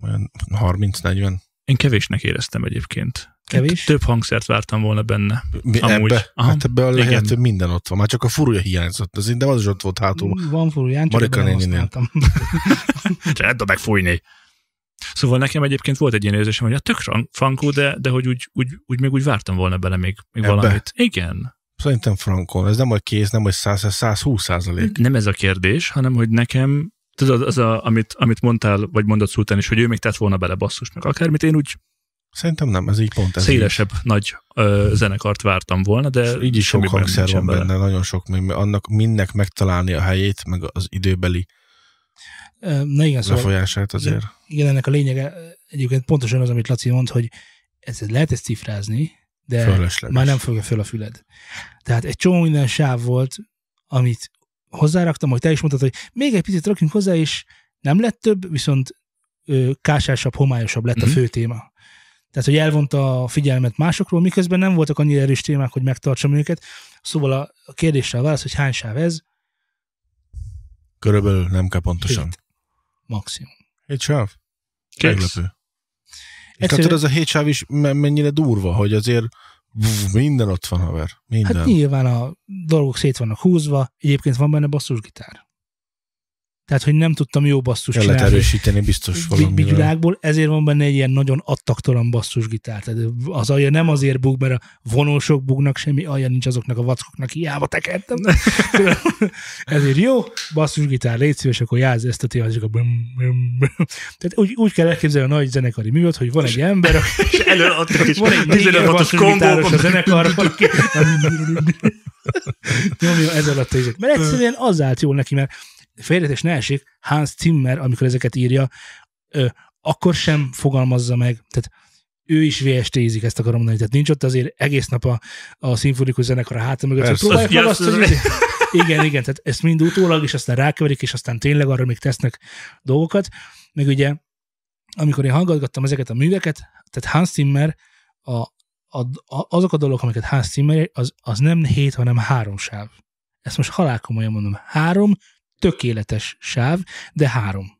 Olyan 30-40?
Én kevésnek éreztem egyébként.
Kevés?
Több hangszert vártam volna benne.
Mi,
Amúgy.
ebbe?
Aha.
Hát ebbe a
Igen.
lehető minden ott van. Már csak a furúja hiányzott, az, de az is ott volt hátul.
Van furuján, csak
Marika
nem használtam.
Se nem tudom megfújni. Szóval nekem egyébként volt egy ilyen érzésem, hogy a tök fran- frankó, de, de hogy úgy, úgy, úgy, még úgy vártam volna bele még, még
Ebbe?
valamit. Igen.
Szerintem frankon. Ez nem vagy kész, nem vagy 100, ez 120 százalék.
Nem ez a kérdés, hanem hogy nekem, tudod, az a, amit, amit mondtál, vagy mondott Szultán is, hogy ő még tett volna bele basszus, meg akármit, én úgy
Szerintem nem, ez így pont ez.
szélesebb, nagy ö, zenekart vártam volna, de
Így, így is sok hangszer van benne, nagyon sok, még annak mindnek megtalálni a helyét, meg az időbeli
Na igen, szóval
lefolyását azért.
igen, ennek a lényege egyébként pontosan az, amit Laci mond, hogy ez lehet ezt cifrázni, de
Fölösleges.
már nem fogja föl a füled. Tehát egy csomó minden sáv volt, amit hozzáraktam, hogy te is mondtad, hogy még egy picit rakjunk hozzá, és nem lett több, viszont ö, kásásabb, homályosabb lett
Mhm.
a fő téma. Tehát, hogy elvonta a figyelmet másokról, miközben nem voltak annyira erős témák, hogy megtartsam őket. Szóval a, kérdésre a válasz, hogy hány sáv ez?
Körülbelül nem kell pontosan.
Hét. Maximum.
Hét sáv?
Kész.
Meglepő. És
Egyszerűen-
látod, az a hét sáv is me- mennyire durva, hogy azért vv, minden ott van, haver. Minden.
Hát nyilván a dolgok szét vannak húzva, egyébként van benne basszusgitár. Tehát, hogy nem tudtam jó basszus csinálni
erősíteni biztos
vi-
valamivel.
vigyulákból, ezért van benne egy ilyen nagyon attaktalan basszusgitár. Tehát az alja nem azért bug, mert a vonósok bugnak, semmi alja nincs azoknak a vackoknak, hiába tekertem. ezért jó, basszusgitár, légy szíves, akkor játsz ezt a témát, akkor bum, bum, bum. Tehát úgy, úgy kell elképzelni a nagy zenekari művet, hogy van egy ember,
És előadtak is
van egy
15
négy
hatos
basszusgitáros a zenekarban, nyomja ez alatt a. Mert egyszerűen az állt jól neki, mert félretés ne esik, Hans Zimmer, amikor ezeket írja, ö, akkor sem fogalmazza meg, tehát ő is VST-zik, ezt akarom mondani, tehát nincs ott azért egész nap a, a szimfonikus zenekar a háta mögött, hogy
Persze.
próbálják meg azt, hogy igen, igen, tehát ezt mind utólag, és aztán rákeverik, és aztán tényleg arra még tesznek dolgokat, meg ugye, amikor én hallgatgattam ezeket a műveket, tehát Hans Zimmer, a, a, a, azok a dolgok, amiket Hans Zimmer, az, az nem hét, hanem három sáv. Ezt most halálkomolyan mondom. Három tökéletes sáv, de három.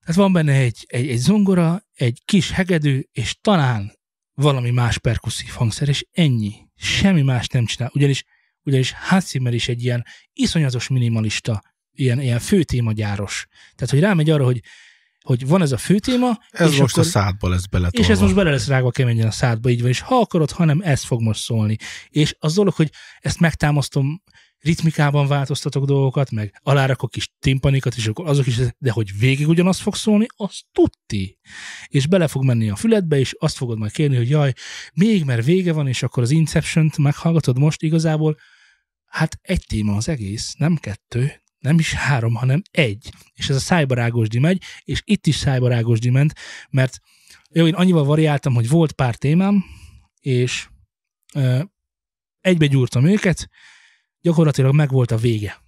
Tehát van benne egy, egy, egy zongora, egy kis hegedű, és talán valami más perkusszív hangszer, és ennyi. Semmi más nem csinál. Ugyanis, ugyanis Hans Zimmer is egy ilyen iszonyatos minimalista, ilyen, ilyen főtémagyáros. Tehát, hogy rámegy arra, hogy, hogy van ez a főtéma,
Ez
és
most
akkor,
a szádba lesz beletolva.
és ez most bele lesz rágva keményen a szádba, így van, és ha akarod, hanem ez fog most szólni. És az dolog, hogy ezt megtámasztom, ritmikában változtatok dolgokat, meg alárakok kis timpanikat, és akkor azok is, de hogy végig ugyanaz fog szólni, az tuti. És bele fog menni a füledbe, és azt fogod majd kérni, hogy jaj, még mert vége van, és akkor az Inception-t meghallgatod most igazából, hát egy téma az egész, nem kettő, nem is három, hanem egy. És ez a szájbarágosdi megy, és itt is szájbarágosdi ment, mert jó, én annyival variáltam, hogy volt pár témám, és ö, egybe gyúrtam őket, gyakorlatilag meg volt a vége.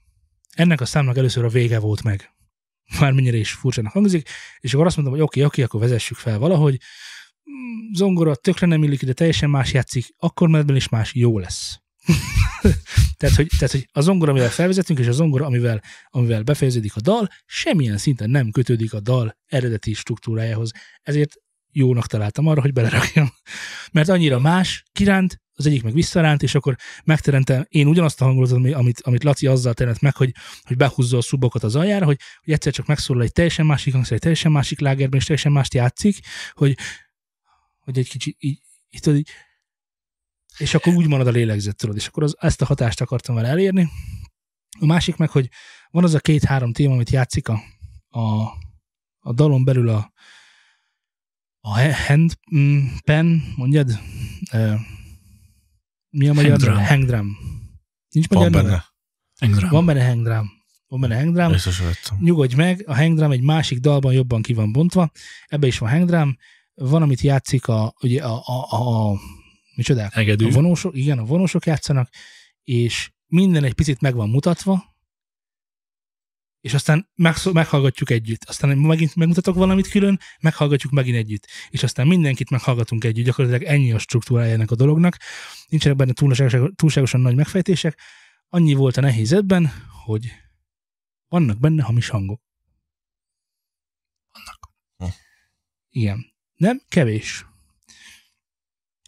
Ennek a számnak először a vége volt meg. Mármennyire is furcsának hangzik, és akkor azt mondtam, hogy oké, oké, akkor vezessük fel valahogy. Mm, Zongora tökre nem illik, de teljesen más játszik, akkor menetben is más jó lesz. tehát, hogy, tehát, hogy a zongora, amivel felvezetünk, és a zongora, amivel, amivel befejeződik a dal, semmilyen szinten nem kötődik a dal eredeti struktúrájához. Ezért jónak találtam arra, hogy belerakjam. Mert annyira más, kiránt, az egyik meg visszaránt, és akkor megteremtem én ugyanazt a hangulatot, amit, amit Laci azzal teremt meg, hogy, hogy behúzza a szubokat az aljára, hogy, hogy egyszer csak megszólal egy teljesen másik hangszer, egy teljesen másik lágerben, és teljesen mást játszik, hogy, hogy egy kicsit így, így, tudod, így, és akkor úgy marad a lélegzet, tudod, és akkor az, ezt a hatást akartam vele elérni. A másik meg, hogy van az a két-három téma, amit játszik a, a, a dalon belül a, a hand pen, mondjad? Mi a magyar?
Hangdrum.
Hangdrum. Nincs
Van
magyar neve?
benne.
Engram.
Van benne hangdrum. Van benne hangdrum. Nyugodj meg, a hangdrum egy másik dalban jobban ki van bontva, ebbe is van hangdrum, van, amit játszik a, ugye a, a, a, a micsodák?
Hegedű.
A vonósok, igen, a vonósok játszanak, és minden egy picit meg van mutatva, és aztán megszó, meghallgatjuk együtt. Aztán megint megmutatok valamit külön, meghallgatjuk megint együtt. És aztán mindenkit meghallgatunk együtt. Gyakorlatilag ennyi a struktúrája ennek a dolognak. Nincsenek benne túlságosan, túlságosan nagy megfejtések. Annyi volt a nehéz ebben, hogy vannak benne hamis hangok.
Vannak.
Hm.
Igen. Nem kevés.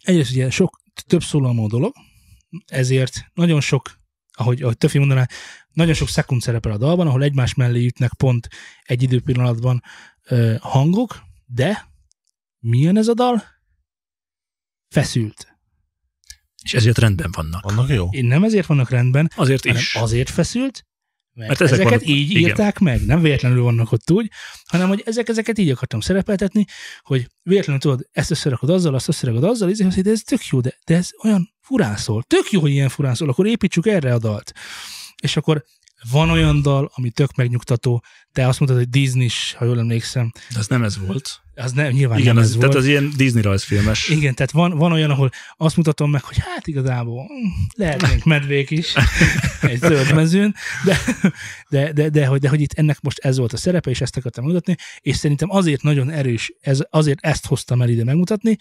Egyrészt ugye sok, több szólalmú a dolog, ezért nagyon sok, ahogy, ahogy Töfi mondaná, nagyon sok szekund szerepel a dalban, ahol egymás mellé jutnak pont egy időpillanatban ö, hangok, de milyen ez a dal? Feszült.
És ezért rendben vannak.
Annak jó?
Én nem ezért vannak rendben,
Azért
hanem
is.
azért feszült, mert,
Mert ezek
ezeket
vannak-
így
igen.
írták meg, nem véletlenül vannak ott úgy, hanem hogy ezek, ezeket így akartam szerepeltetni, hogy véletlenül tudod, ezt összerakod azzal, azt összerakod azzal, így, hogy de ez tök jó, de, de ez olyan furán szól. Tök jó, hogy ilyen furán szól, akkor építsük erre a dalt. És akkor van olyan dal, ami tök megnyugtató, te azt mondtad, hogy Disney is, ha jól emlékszem,
De ez nem ez volt.
az nem, nyilván
Igen,
nem
az,
ez
tehát
volt.
az ilyen Disney rajzfilmes.
Igen, tehát van, van olyan, ahol azt mutatom meg, hogy hát igazából hm, lehetnénk medvék is egy zöld mezőn, de, de, de, de, hogy, de hogy itt ennek most ez volt a szerepe, és ezt akartam mutatni, és szerintem azért nagyon erős, ez, azért ezt hoztam el ide megmutatni,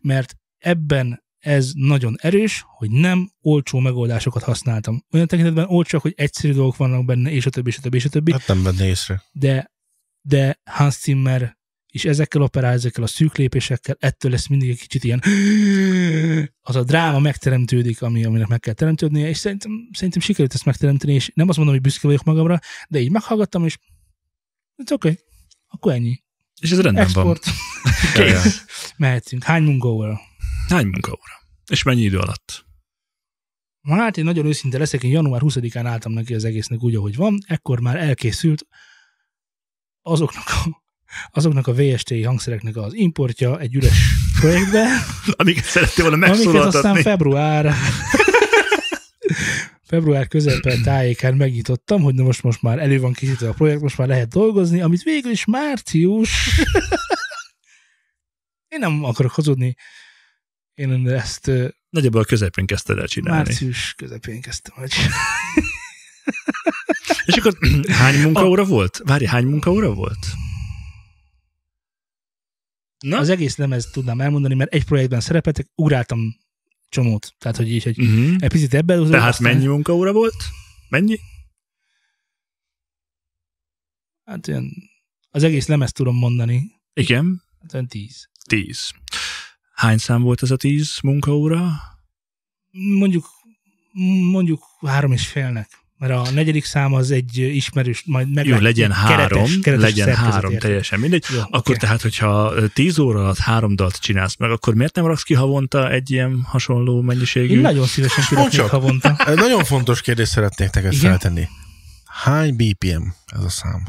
mert ebben ez nagyon erős, hogy nem olcsó megoldásokat használtam. Olyan tekintetben olcsók, hogy egyszerű dolgok vannak benne, és a többi, és a többi, és a többi
Hát nem venné észre.
de, de Hans Zimmer és ezekkel operál, ezekkel a szűk lépésekkel, ettől lesz mindig egy kicsit ilyen az a dráma megteremtődik, ami, aminek meg kell teremtődnie, és szerintem, szerintem sikerült ezt megteremteni, és nem azt mondom, hogy büszke vagyok magamra, de így meghallgattam, és oké, okay. akkor ennyi.
És ez rendben van.
Export,
Ja, ja.
mehetünk. Hány munkaóra?
Hány munkaóra? És mennyi idő alatt?
Hát én nagyon őszinte leszek, én január 20-án álltam neki az egésznek úgy, ahogy van, ekkor már elkészült azoknak a, azoknak a VST hangszereknek az importja egy üres projektbe,
Amiket szerettél volna
amiket aztán
megszólaltatni.
február február közepén tájékán megnyitottam, hogy na most, most már elő van készítve a projekt, most már lehet dolgozni, amit végül is március. Én nem akarok hazudni. Én ezt
Nagyjából a közepén kezdted el csinálni.
március közepén kezdtem el
És akkor hány munkaóra volt? Várj, hány munkaóra volt? Na?
Az egész lemez tudnám elmondani, mert egy projektben szerepeltek, ugráltam csomót. Tehát, hogy így, hogy
Uh-huh.
egy picit ebben...
Tehát
aztán-
mennyi munkaóra volt? Mennyi?
Hát olyan, az egész lemez tudom mondani.
Igen,
Hát olyan tíz.
tíz. Hány szám volt ez a tíz munkaóra?
Mondjuk, mondjuk három és félnek. Mert a negyedik szám az egy ismerős, majd meg
Jó, legyen három,
keretes, keretes
legyen három,
érted?
teljesen mindegy.
Jó,
Akkor
oké.
tehát, hogyha 10 óra alatt három dalt csinálsz meg, akkor miért nem raksz ki havonta egy ilyen hasonló mennyiségű?
Én nagyon szívesen kiraknék havonta.
Nagyon fontos kérdést szeretnék neked
Igen?
feltenni. Hány BPM ez a szám?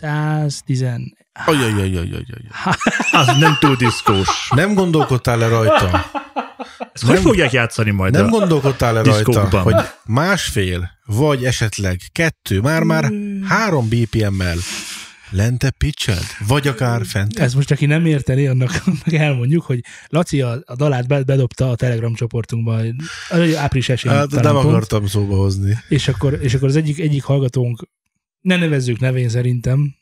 110.
Ajajajajajaj.
Az nem túl diszkós.
Nem gondolkodtál le rajta?
Ezt hogy
Nem-
fogják játszani majd?
Nem
a...
gondolkodtál le rajta,
diszkókban.
hogy másfél, vagy esetleg kettő, már-már három BPM-mel lente pitcheld? Vagy akár fent?
Ez most, aki nem érteni, annak, annak elmondjuk, hogy Laci a, a dalát be- bedobta a Telegram csoportunkba, az április esén
Hát nem
pont,
akartam szóba hozni.
és akkor, és akkor az egyik, egyik hallgatónk, ne nevezzük nevén szerintem,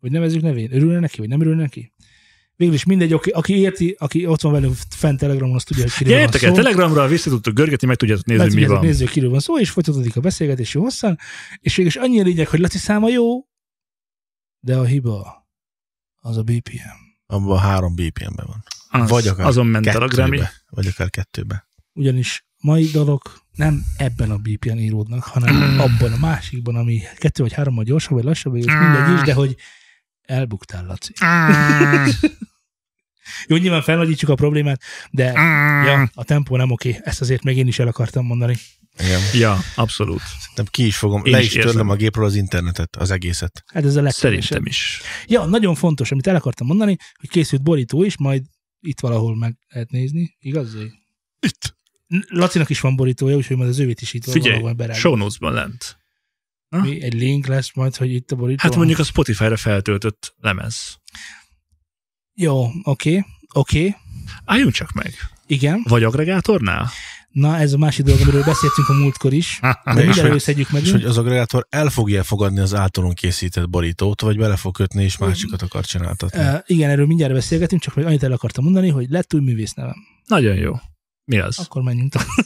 vagy nevezzük nevén, örülne neki, vagy nem örülne neki? Végül is mindegy, aki, aki érti, aki ott van velünk fent Telegramon, az tudja, hogy kiről
Gyertek
van
el
szó.
Telegramra, vissza tudtok görgetni, meg tudjátok nézni, mi van.
hogy kiről van szó, és folytatódik a beszélgetés jó hosszan, és végül is annyi a lényeg, hogy Laci száma jó, de a hiba az a BPM.
Abban három BPM-ben van.
Az,
Vagy akár
azon ment el a Grammy.
Kettőbe. Vagy akár kettőbe.
ugyanis mai dalok nem ebben a BPM íródnak, hanem abban a másikban, ami kettő vagy hárommal gyorsabb, vagy lassabb, és mindegy is, de hogy elbuktál, Laci. Jó, nyilván felnagyítjuk a problémát, de ja, a tempó nem oké. Ezt azért még én is el akartam mondani.
Igen.
Ja, abszolút.
Nem, ki is fogom,
Én
le
is
is törlöm a gépről az internetet, az egészet.
Hát ez a legkevesebb.
Szerintem is.
Ja, nagyon fontos, amit el akartam mondani, hogy készült borító is, majd itt valahol meg lehet nézni. Igaz?
Itt.
Lacinak is van borítója, úgyhogy majd az ővét is itt
Figyelj,
valahol
show notes-ban lent.
Mi, egy link lesz majd, hogy itt a borító.
Hát mondjuk a Spotify-ra feltöltött lemez.
Jó, oké, oké,
Álljunk csak meg.
igen.
Vagy agregátornál?
Na, ez a másik dolog, amiről beszéltünk a múltkor is. De
és
mindjárt
hogy-
előszedjük meg.
És hogy az agregátor el fogja fogadni az általunk készített borítót, vagy bele fog kötni, és másikat akar csináltatni.
Uh, igen, erről mindjárt beszélgetünk, csak még annyit el akartam mondani, hogy lett új művész nevem.
Nagyon jó. Mi az?
Akkor menjünk tovább.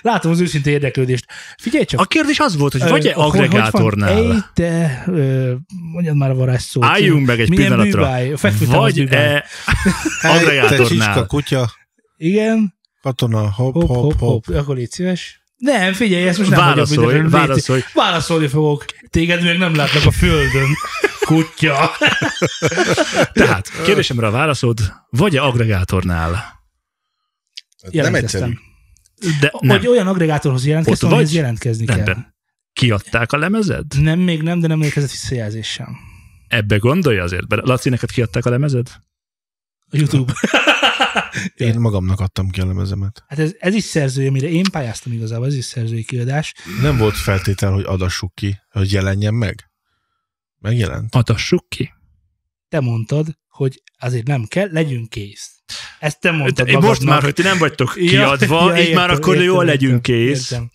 Látom az őszinte érdeklődést. Figyelj csak!
A kérdés az volt, hogy
Ö,
vagy-e
hogy- hogy van?
agregátornál?
Ej, te, ö, mondjad már a varázsszót.
Álljunk meg egy
Milyen
pillanatra.
bűváj?
Vagy-e
Ej, te kutya,
Igen,
katona, hop, hop,
hopp,
hop.
hopp, akkor légy szíves. Nem, figyelj, ezt most nem
Válaszolj,
hagyom mindenre. Légy-
válaszolj.
Válaszolni fogok. Téged még nem látnak a földön. Kutya.
Tehát, kérdésemre a válaszod, vagy-e agregátornál?
Nem
Jelentkeztem.
egyszerű.
De nem.
Hogy olyan agregátorhoz jelentkeztem, amihez jelentkezni kell.
Rendben. Kiadták a lemezed?
Nem, még nem, de nem érkezett visszajelzés sem.
Ebbe gondolja azért? Be- Laci, neked kiadták a lemezed?
A YouTube.
Én magamnak adtam ki a lemezemet.
Hát ez, ez is szerzői, amire én pályáztam igazából, ez is szerzői kiadás.
Nem volt feltétel, hogy adassuk ki, hogy jelenjen meg. Megjelent.
Adassuk ki.
Te mondtad, hogy azért nem kell, legyünk kész. Ezt te mondtad
Én most
magadnak.
már, hogy ti nem vagytok
Ja,
kiadva,
ja,
így már
értem,
akkor
értem,
jól
értem,
legyünk kész.
Értem.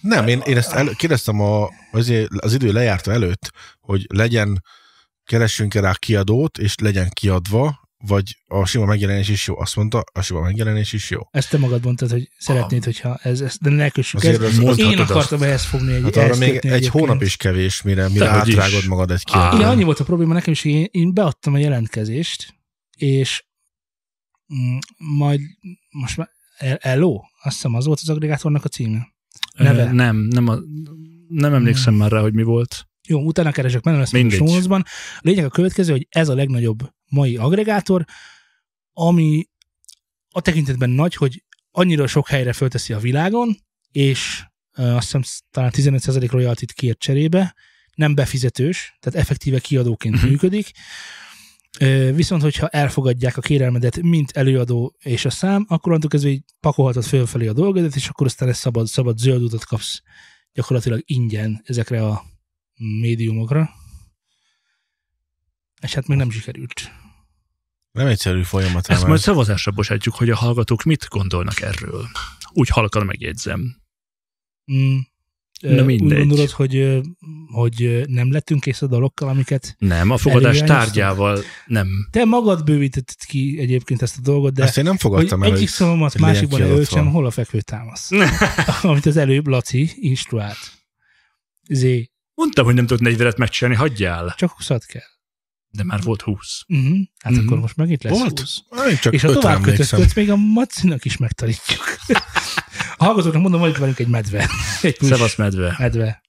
Nem, én, én ezt el, kérdeztem a, azért az idő lejárta előtt, hogy legyen, keressünk rá kiadót, és legyen kiadva, vagy a sima megjelenés is jó. Azt mondta, a sima megjelenés is jó.
Ezt te magad mondtad, hogy szeretnéd, hogyha ez, ez de ne kössük ezt.
az-
Én
mondhatod azt.
akartam ehhez fogni egy
Hát arra még egy
egyébként.
hónap is kevés, mire, mire
is.
átrágod magad egy kiadót.
Igen, annyi volt a probléma nekem is, hogy én, én beadtam a jelentkezést, és mm, majd most már Hello, azt hiszem az volt az agregátornak a címe. Neve.
Ö, Nem, nem, a, nem emlékszem már rá, hogy mi volt.
Jó, utána keresek, mert lesz A lényeg a következő, hogy ez a legnagyobb mai agregátor, ami a tekintetben nagy, hogy annyira sok helyre fölteszi a világon, és azt hiszem talán 15% royaltit kért cserébe, nem befizetős, tehát effektíve kiadóként
Mhm.
működik. Viszont, hogyha elfogadják a kérelmedet, mint előadó és a szám, akkor onnantól kezdve így pakolhatod fölfelé a dolgodat, és akkor aztán egy szabad, szabad zöld utat kapsz gyakorlatilag ingyen ezekre a médiumokra. És hát még nem sikerült.
Nem egyszerű folyamat.
Ezt majd szavazásra bocsátjuk, hogy a hallgatók mit gondolnak erről. Úgy halkan megjegyzem.
Mm.
Na mindegy.
Úgy gondolod, hogy, hogy nem lettünk kész a dalokkal, amiket
Nem, a fogadás tárgyával nem.
te magad bővítetted ki egyébként ezt a dolgot, de
Ezt én nem
hogy
fogadtam el,
egyik szavamat másikban öltsem, hol a fekvő támasz. Amit az előbb Laci instruált. Zé,
Mondtam, hogy nem tudod 40-et megcsinálni, hagyjál.
csak 20 kell.
De már volt 20.
Uh-huh. Hát
Mhm.
akkor most megint lesz
Volt?
20.
Én csak
És ha tovább kötözködsz, még a Macinak is megtanítjuk. a hallgatóknak mondom, hogy itt velünk egy medve. Egy
Szevasz medve.
medve.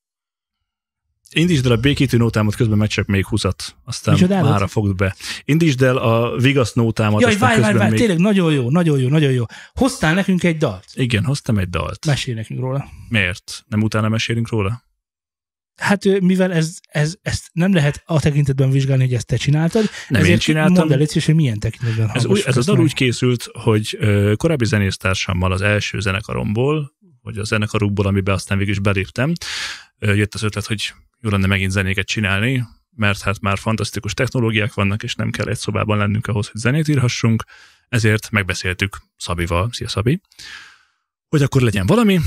Indítsd el a békítő nótámat, közben megcsap még 20-at. Aztán
Micsodádat?
mára fogd be. Indítsd el a vigasz nótámat,
Jaj,
aztán
várj, várj,
közben
várj,
még...
tényleg nagyon jó, nagyon jó, nagyon jó. Hoztál nekünk egy dalt.
Igen, hoztam egy dalt.
Mesélj nekünk róla.
Miért? Nem utána mesélünk róla?
Hát mivel ez, ez, ezt nem lehet a tekintetben vizsgálni, hogy ezt te csináltad,
Nem
ezért
én csináltam.
mondd el, szíves, hogy milyen tekintetben
Ez, új, ez a
ezt
dal
meg.
úgy készült, hogy ö, korábbi zenésztársammal az első zenekaromból, vagy a zenekarukból, amiben aztán végül is beléptem, ö, jött az ötlet, hogy jó lenne megint zenéket csinálni, mert hát már fantasztikus technológiák vannak, és nem kell egy szobában lennünk ahhoz, hogy zenét írhassunk, ezért megbeszéltük Szabival, szia Szabi, hogy akkor legyen valami.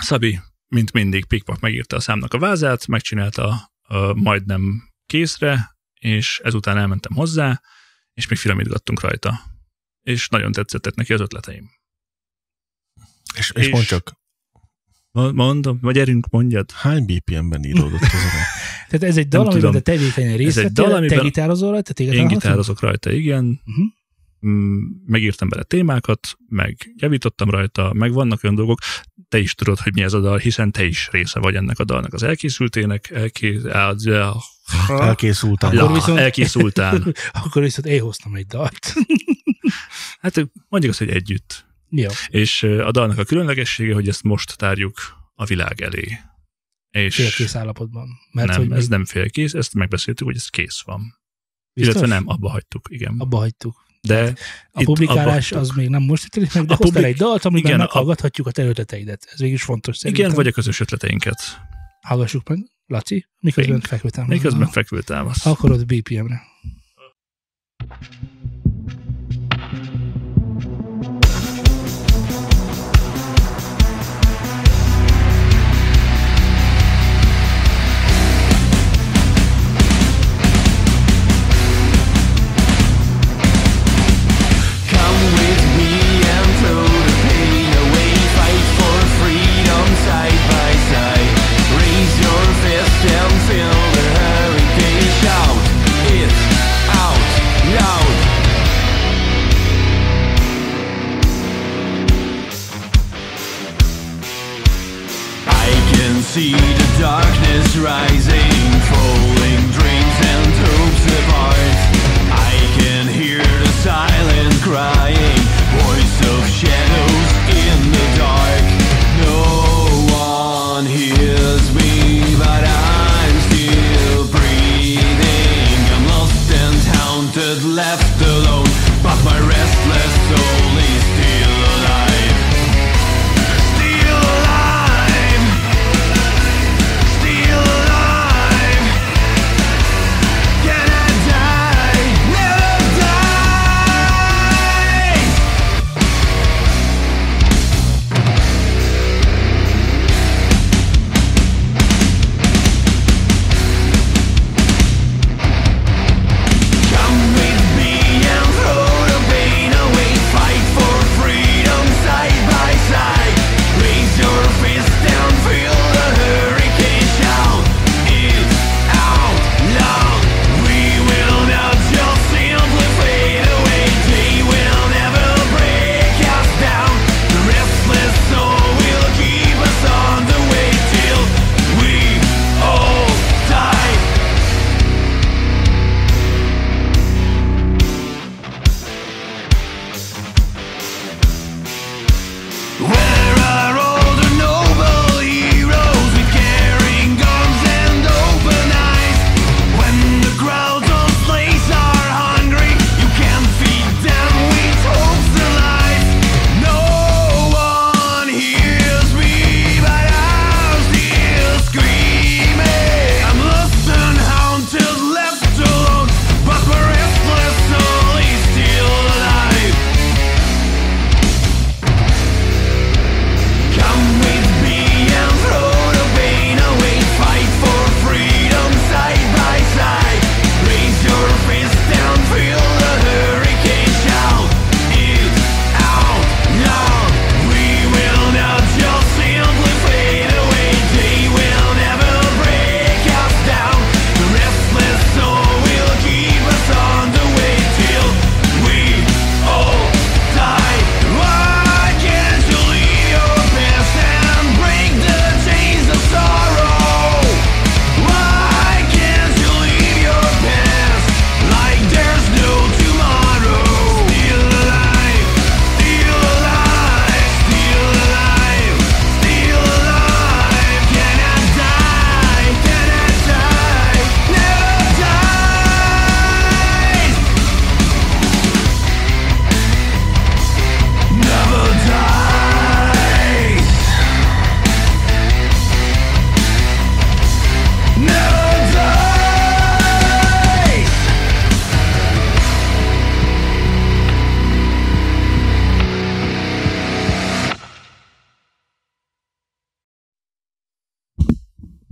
Szabi, mint mindig, pikpak megírta a számnak a vázát, megcsinálta a majdnem készre, és ezután elmentem hozzá, és még filamítgattunk rajta. És nagyon tetszettek neki az ötleteim.
És, és
És-
mondd csak,
Ma- Mondom, vagy gyerünk, mondjad.
hány BPM-ben íródott ez a?
Tehát ez egy dal, amiben te tevékenyen részt
egy
vettél,
dal,
te
amiben-
gitározol rajta, téged
Én gitározok rajta, igen.
Mhm.
Mm, Megírtam bele témákat, meg javítottam rajta, meg vannak olyan dolgok, te is tudod, hogy mi ez a dal, hiszen te is része vagy ennek a dalnak az elkészültének, elké... el-
Elkészültem.
Akkor viszont-
elkészültán.
Akkor viszont én hoztam egy dalt.
Hát mondjuk azt, hogy együtt.
Jó.
És a dalnak a különlegessége, hogy ezt most tárjuk a világ elé. És
Félkész állapotban. Mert
nem,
hogy
ez
még
nem félkész, ezt megbeszéltük, hogy ez kész van.
biztos?
Illetve nem, abba hagytuk, igen.
Abba hagytuk.
De
A publikálás
abba
az még nem most történik meg, de
A publik-
egy dalt, amiben
igen,
meghallgathatjuk a te ötleteidet. Ez végig is fontos szerintem.
igen, vagy a közös ötleteinket.
Hallgassuk meg, Laci, miközben fekvőtem.
Miközben fekvő támasz.
Akkor ott BPM-re.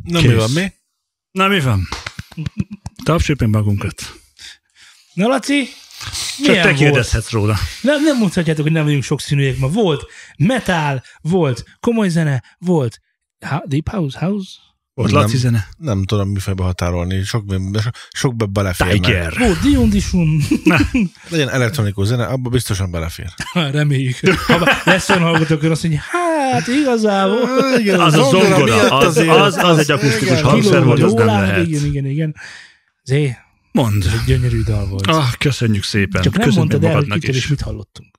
Na
Kész.
mi van, mi?
Na mi van? Tapsítsd magunkat.
Na, Laci,
Csak
milyen
te
volt?
kérdezhetsz róla.
Nem, nem mondhatjátok, hogy nem vagyunk sokszínűek ma. Volt metal, volt komoly zene, volt ha- deep house, house,
Volt
Nem.
Laci zene.
Nem tudom mifelbe határolni, sok, sokba beleférne.
Tiger.
volt Dion Dishun.
Legyen elektronikus zene, abba biztosan belefér.
Reméljük. Ha lesz olyan hallgatók, azt mondja, hát igazából.
Igen,
Az a zongora, az,
azért-
az, az egy akusztikus
igen.
hangszer volt, az nem
ólám,
lehet.
Igen, igen, igen. Zé,
Mondd.
ez egy gyönyörű dal volt.
Ah, köszönjük szépen.
Csak nem
Köszönjük
mondtad el, hogy kitől és
is.
mit hallottunk.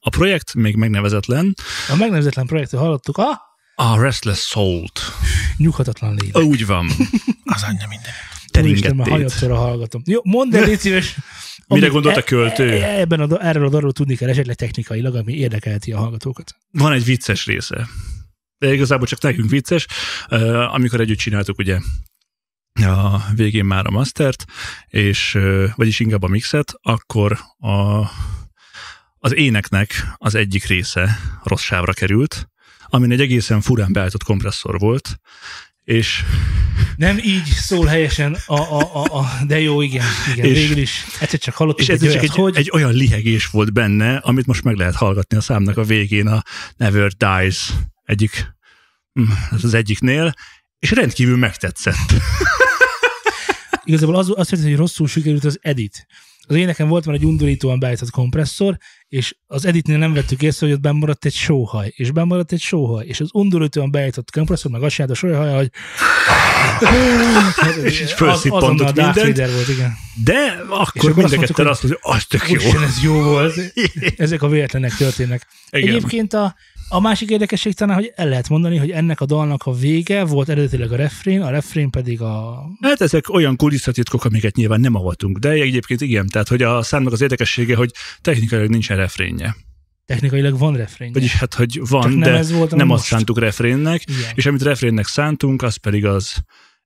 A projekt még megnevezetlen.
A megnevezetlen projektől hallottuk a
A Restless Soul-t.
nyughatatlan lélek.
Úgy van.
Az anyja minden.
Úristen, már
Teringettét.
hanyatszorra hallgatom. Jó, mondd el, légy szíves.
Mire gondolt a
e-
költő?
e- Ebben a, erről a darról tudni kell esetleg technikailag, ami érdekelheti a hallgatókat.
Van egy vicces része. De igazából csak nekünk vicces. Amikor együtt csináltuk ugye a végén már a mastert, és, vagyis inkább a mixet, akkor a, az éneknek az egyik része rossz sávra került, amin egy egészen furán beállított kompresszor volt, és
Nem így szól helyesen, a, a, a, a de jó, igen, igen
És-
végül is. Egyszer csak hallottuk
És
egy
ez csak
olyat,
egy,
hogy
egy olyan lihegés volt benne, amit most meg lehet hallgatni a számnak a végén, a Never Dies egyik, mm, ez az egyiknél, és rendkívül megtetszett.
igazából az, azt történt, hogy rosszul sikerült az edit. Az éneken volt már egy undorítóan beállított kompresszor, és az editnél nem vettük észre, hogy ott bemaradt egy sóhaj, és bemaradt egy sóhaj, és az undorítóan beállított kompresszor, meg azt csinált a sóhaj, hogy
És így felszippantott mindent.
Volt, igen.
De akkor
akkor azt
mind a
mondtuk,
ketten
hogy-
azt az tök jó.
Ez jó volt. Ezek a véletlenek történnek.
Igen.
Egyébként a, a másik érdekesség talán, hogy el lehet mondani, hogy ennek a dalnak a vége volt eredetileg a refrén, a refrén pedig a...
Hát ezek olyan kulisszatitkok, amiket nyilván nem avatunk, de egyébként igen, tehát hogy a számnak az érdekessége, hogy technikailag nincsen refrénje.
Technikailag van refrén.
Vagyis hát, hogy
Csak
van,
nem
de
ez volt,
nem azt szántuk refrénnek,
Igen.
és amit refrénnek szántunk, az pedig az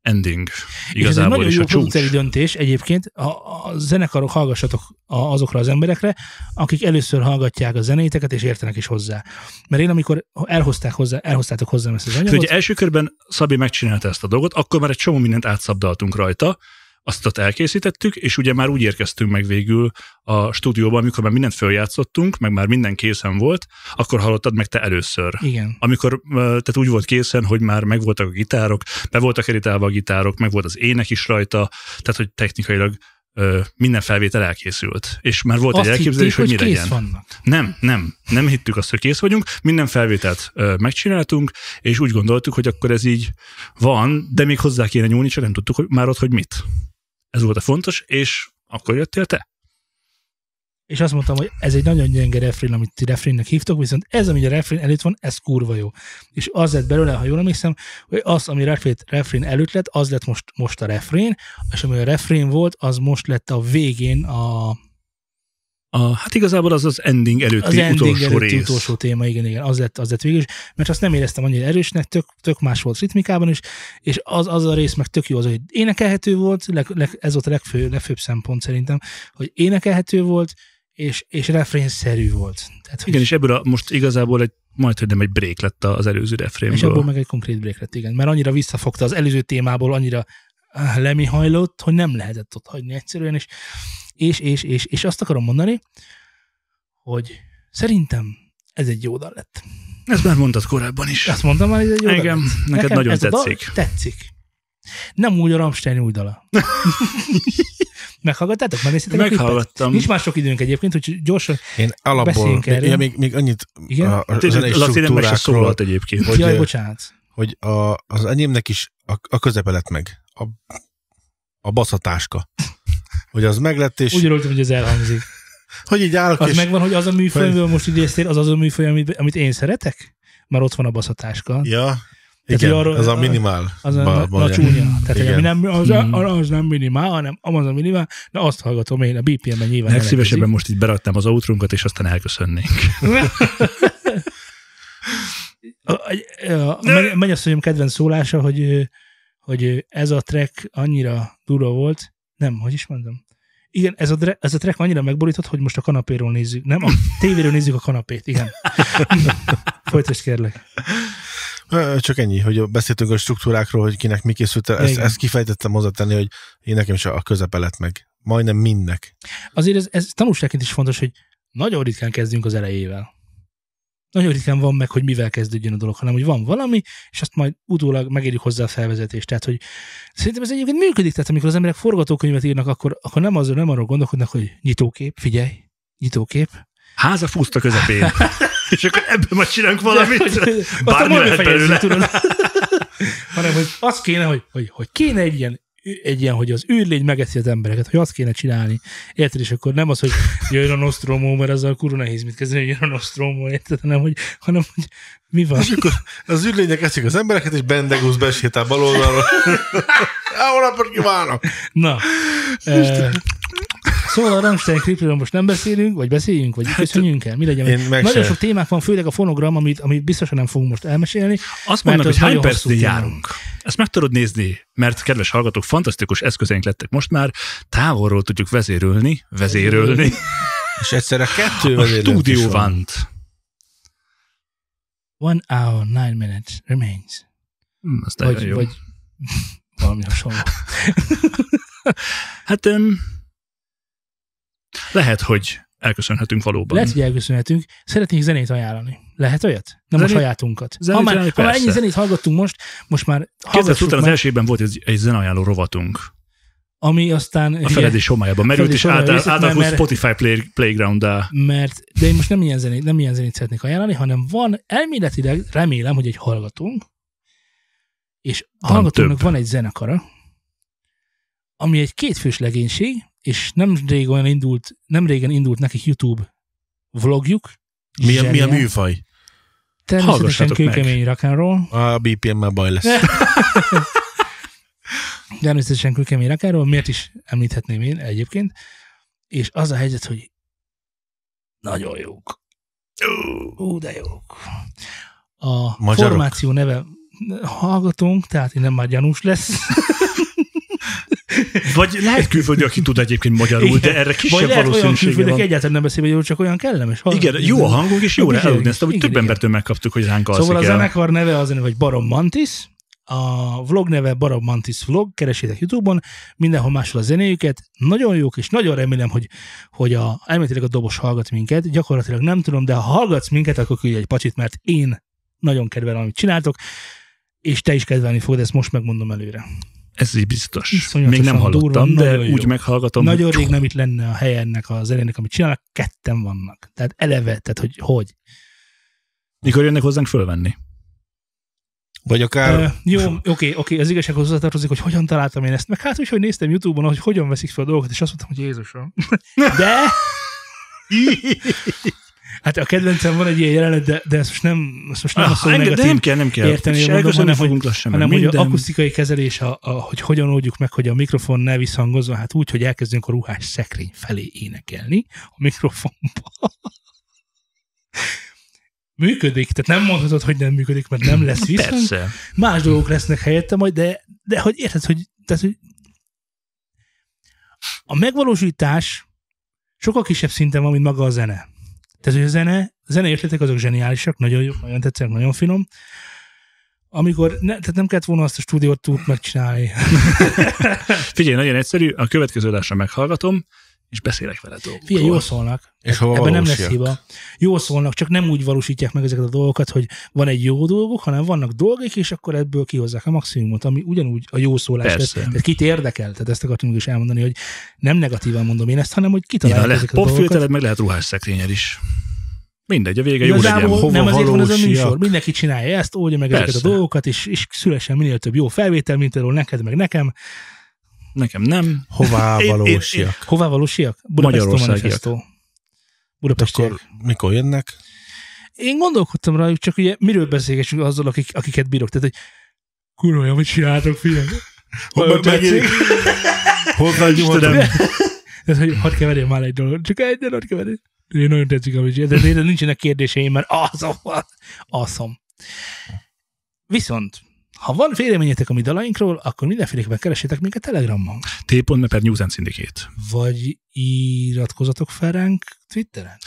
ending.
És ez egy
Igazából
nagyon jó produceri döntés egyébként. A, a zenekarok hallgassatok a, azokra az emberekre, akik először hallgatják a zenéteket, és értenek is hozzá. Mert én, amikor elhozták hozzá, elhoztátok hozzám ezt az
Hát
anyagot,
ugye első körben Szabi megcsinálta ezt a dolgot, akkor már egy csomó mindent átszabdaltunk rajta, azt ott elkészítettük, és ugye már úgy érkeztünk meg végül a stúdióba, amikor már mindent följátszottunk, meg már minden készen volt, akkor hallottad meg te először.
igen.
Amikor tehát úgy volt készen, hogy már megvoltak a gitárok, be voltak editálva a gitárok, meg volt az ének is rajta, tehát hogy technikailag ö, minden felvétel elkészült. És már volt
Azt
egy elképzelés,
hitték,
hogy,
hogy
mi legyen.
vannak.
Nem, nem, nem hittük azt, hogy kész vagyunk, minden felvételt ö, megcsináltunk, és úgy gondoltuk, hogy akkor ez így van, de még hozzá kéne nyúlni, csak nem tudtuk hogy már ott, hogy mit. Ez volt a fontos, és akkor jöttél te.
És azt mondtam, hogy ez egy nagyon gyenge refrén, amit ti refrénnek hívtok, viszont ez, ami a refrén előtt van, ez kurva jó. És az lett belőle, ha jól emlékszem, hogy az, ami refrén, refrén előtt lett, az lett most, most a refrén, és ami a refrén volt, az most lett a végén a,
A, hát igazából az az ending előtti
az ending
utolsó
előtti
rész.
utolsó téma, igen, igen, az lett, az lett végül is, mert azt nem éreztem annyira erősnek, tök, tök más volt ritmikában is, és az, az a rész meg tök jó, az, hogy énekelhető volt, leg, leg, ez volt a legfő, legfőbb szempont szerintem, hogy énekelhető volt, és, és refrénszerű volt. Tehát,
Igen, és ebből a, most igazából egy majd, hogy nem egy break lett az előző
És abból
refrénből.
meg egy konkrét break lett, igen. Mert annyira visszafogta az előző témából, annyira ah, lemihajlott, hogy nem lehetett ott hagyni egyszerűen, és, és, és, és, és azt akarom mondani, hogy szerintem ez egy jó dal lett.
Ezt már mondtad korábban is.
Azt mondtam már, hogy ez egy jó dal
Igen,
lett.
neked
Nekem
nagyon
ez a dal
tetszik.
Tetszik. Nem úgy a Rammstein új dala. Meghallgattátok? Megnéztétek?
Meghallgattam.
Nincs már sok időnk egyébként, hogy gyorsan.
Én alapból,
erről.
ja, még, még annyit
Igen?
a, a
Tényleg,
zenei struktúrákról,
szólalt egyébként.
Hogy,
Jaj, bocsánat.
hogy a, az enyémnek is a, a közepe lett meg. A, a baszatáska. Hogy az meglett, és
Úgy örültem, hogy ez elhangzik.
hogy így állok,
Az
és
megvan, hogy az a műfaj, amiből most idéztél, az az a műfaj, amit, amit én szeretek? Már ott van a baszatáska.
ja,
Tehát,
igen,
arról-
az a minimál.
Az a,
ba-
a, csúnya. Tehát,
Igen.
ami nem, az,
Mhm.
az nem minimál, hanem az a minimál, de azt hallgatom én, a BPM-ben nyilván
Legszívesebben most így beraknám az outrunkat, és aztán elköszönnénk.
A, a, a, mennyasszonyom kedvenc szólása, hogy, hogy ez a track annyira durva volt, nem, hogy is mondom? Igen, ez a, dre- ez a track annyira megborított, hogy most a kanapéról nézzük. Nem, a tévéről nézzük a kanapét, igen. Folytasd kérlek.
Csak ennyi, hogy beszéltünk a struktúrákról, hogy kinek mi készült el. Ezt,
Igen.
ezt kifejtettem hozzátenni, hogy én nekem is a közepe lett meg. Majdnem mindnek.
Azért ez, ez tanulságként is fontos, hogy nagyon ritkán kezdünk az elejével. Nagyon ritkán van meg, hogy mivel kezdődjön a dolog, hanem hogy van valami, és azt majd utólag megérjük hozzá a felvezetést. Tehát, hogy szerintem ez egyébként működik, tehát amikor az emberek forgatókönyvet írnak, akkor, akkor nem, azon, nem arról gondolkodnak, hogy nyitókép, figyelj, nyitókép.
Háza fúzta közepén. És akkor ebből majd csinálunk valamit. Bármi lehet belőle.
tudod. hanem, hogy az kéne, hogy, hogy, hogy kéne egy ilyen, egy ilyen, hogy az űrlény megeszi az embereket, hogy azt kéne csinálni. Érted? És akkor nem az, hogy jön a Nostromo, mert azzal kurva nehéz mit kezdeni, hogy jön a Nostromo, érted? Hanem, hogy, hanem, hogy mi van?
És akkor az űrlények eszik az embereket, és Bendegusz besétál bal oldalra. Jó napot kívánok!
Na. E, szóval a Rammstein klipről most nem beszélünk, vagy beszéljünk, vagy köszönjünk el? Mi legyen?
Én meg
Nagyon sok témák van, főleg a fonogram, amit, amit biztosan nem fogunk most elmesélni.
Azt
az
hogy hány percnél járunk. Ezt meg tudod nézni, mert kedves hallgatók, fantasztikus eszközeink lettek most már, távolról tudjuk vezérülni, vezérölni.
És egyszerre kettő
A stúdió
van.
One hour, nine minutes remains.
Hm, az nagyon
Vagy,
jó.
vagy valami hasonló.
Hát öm, lehet, hogy elköszönhetünk valóban.
Lehet, hogy elköszönhetünk. Szeretnénk zenét ajánlani. Lehet olyat? Nem a
Zenét-
sajátunkat.
zenét
Ha már,
ajánlani,
ha már ennyi zenét hallgattunk most, most már hallgassuk
után az elsőben volt egy, egy zeneajánló rovatunk.
ami aztán...
A feledés homályában merült, és
homályában
át,
részt,
átalakult
mert-
Spotify play, Playground-dá.
mert, de én most nem ilyen zenét, nem ilyen zenét szeretnék ajánlani, hanem van elméletileg, remélem, hogy egy hallgatónk, és a
Van
hallgatónak
több.
van egy zenekara, ami egy kétfős legénység, és nem régen indult, nem régen indult nekik YouTube vlogjuk.
Mi a, mi a
Zseniál.
műfaj?
Természetesen kőkemény rock'n'roll.
A BPM-mel baj lesz.
Természetesen kőkemény rock'n'roll, miért is említhetném én egyébként. És az a helyzet, hogy nagyon jók. Ú, de jók. A
Magyarok?
formáció neve hallgatónk, tehát innen már gyanús lesz.
Vagy lehet külföldi, aki tud egyébként magyarul,
Igen.
de erre
Vagy
kisebb
lehet olyan
valószínűsége
külföldek
van.
egyáltalán nem beszél, hogy csak olyan kellemes.
Igen, jó a hangunk, és jó eludni ezt, hogy több embertől megkaptuk, hogy ránk
Szóval a zenekar neve az hogy Barom Mantis, a vlog neve Barom Mantis Vlog, keresétek Youtube-on, mindenhol máshol a zenéjüket, nagyon jók, és nagyon remélem, hogy, hogy a, elméletileg a dobos hallgat minket, gyakorlatilag nem tudom, de ha hallgatsz minket, akkor küldj egy pacsit, mert én nagyon kedvelem, amit csináltok, és te is kedvelni fogod, ezt most megmondom előre.
Ez így biztos.
Iszonyatosan
Még nem hallottam,
durva,
de
nagyon jó.
úgy meghallgatom.
Nagyon
hogy
rég nem itt lenne a helye ennek a zenének, amit csinálnak, ketten vannak. Tehát eleve, tehát hogy hogy.
Mikor jönnek hozzánk fölvenni?
Vagy akár
Uh, jó, oké, oké, az igazsághoz hozzátartozik, hogy hogyan találtam én ezt, meg hát úgy, hogy néztem YouTube-on, hogy hogyan veszik fel a dolgokat, és azt mondtam, hogy Jézusom. De... Hát a kedvencem van egy ilyen jelenet, de, de ezt most nem, ezt most nem a
Ah,
szó
enged- de nem kell, nem kell.
érteni,
És
mondom, hanem, hogy-
lassan,
hanem
meg
hogy
minden.
a akusztikai kezelés, a, a, hogy hogyan oldjuk meg, hogy a mikrofon ne visszhangozzon, hát úgy, hogy elkezdünk a ruhás szekrény felé énekelni a mikrofonba. Működik, tehát nem mondhatod, hogy nem működik, mert nem lesz visszhang.
Persze.
Más dolgok lesznek helyette majd, de, de hogy érted, hogy, tehát, hogy a megvalósítás sokkal kisebb szinten van, mint maga a zene. Tehát, hogy a zene, a zene ötletek azok zseniálisak, nagyon jók, nagyon tetszenek, nagyon finom. Amikor, ne, tehát nem kellett volna azt a stúdiót tud megcsinálni.
Figyelj, nagyon egyszerű, a következő adásra meghallgatom, és beszélek vele dolgokról.
Figyelj, jól szólnak.
És hova
Ebben nem lesz hiba. Jól szólnak, csak nem úgy valósítják meg ezeket a dolgokat, hogy van egy jó dolgok, hanem vannak dolgok, és akkor ebből kihozzák a maximumot, ami ugyanúgy a jó szólás lesz.
Persze.
Tehát kit érdekel? Tehát ezt akartam is elmondani, hogy nem negatívan mondom én ezt, hanem hogy
Ja,
kitalálják
lehet
ezeket a dolgokat.
meg lehet ruhás szekrényed is. Mindegy, a vége jó legyen.
Igazából
Hova
nem azért van ez a műsor. Mindenki csinálja ezt, oldja meg ezeket
Persze.
a dolgokat, és, és szülessen minél több jó felvétel, mint például neked, meg nekem.
Nekem nem.
Hová
Én- én-
valósiak?
Hová valósiak? Budapest
Magyarországiak.
Budapestiek.
Akkor mikor jönnek?
Én gondolkodtam rájuk, csak ugye miről beszélgessünk azzal, akik, akiket bírok. Tehát, hogy kurva, jó, mit csináltok, figyelj.
Hol
tetszik?
Hol felgyújtottam?
Tehát, hogy hadd keverjem már egy dolgot, csak egy dolgot keverjem. Én nagyon tetszik, amit csinál, de de nincsenek kérdéseim, mert awesome, awesome. Viszont, ha van véleményetek a mi dalainkról, akkor mindenféleképpen keresétek minket Telegramon.
T.me per News and Syndicate.
Vagy iratkozatok fel ránk Twitteren.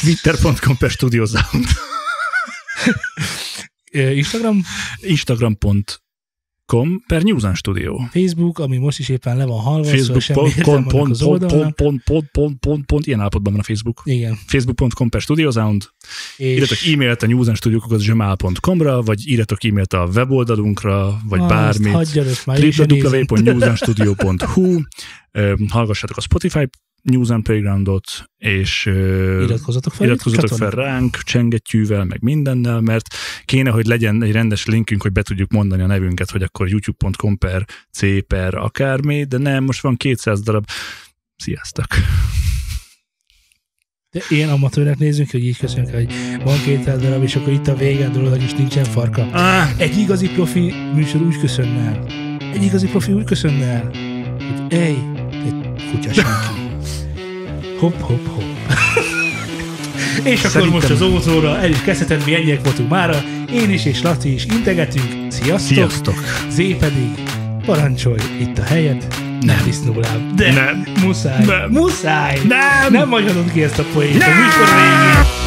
Twitter.com per Studio Sound.
Ö, Instagram,
Instagram.com per News and Studio.
Facebook, ami most is éppen le van halva, szóval
Facebook.com pont, pont,
oldalnak.
pont, pont, pont, pont, pont, ilyen állapotban van a Facebook.
Igen.
Facebook.com per StudioSound.
És
Írjatok e-mailt a newsandstudio.gmail.com-ra, vagy írjatok e-mailt a weboldalunkra, vagy
azt
bármit. Www.newsandstudio.hu Hallgassátok a Spotify News and Playgroundot, és
Iratkozzatok fel.
iratkozzatok fel ránk, csengettyűvel, meg mindennel, mert kéne, hogy legyen egy rendes linkünk, hogy be tudjuk mondani a nevünket, hogy akkor youtube.com per c per akármi, de nem, most van 200 darab. Sziasztok!
De ilyen amatőrnek nézzünk, hogy így köszönjük, hogy van két darab, és akkor itt a vége a dolog, és nincsen farka.
Ah,
Egy igazi profi műsor úgy köszönne el. Egy igazi profi úgy köszönne el, hogy ej, egy kutya senki. Hopp, hopp, hopp. és akkor
Szerintem-
most az ótóra el is kezdheted, mi ennyiek voltunk mára. Én is és Laci is integetünk. Sziasztok!
sziasztok!
Zé pedig parancsolj itt a helyed. Nem disznóláb. De
Nem.
muszáj.
Nem.
Muszáj.
Nem.
Nem hagyhatod ki ezt a poént. A műsor végén.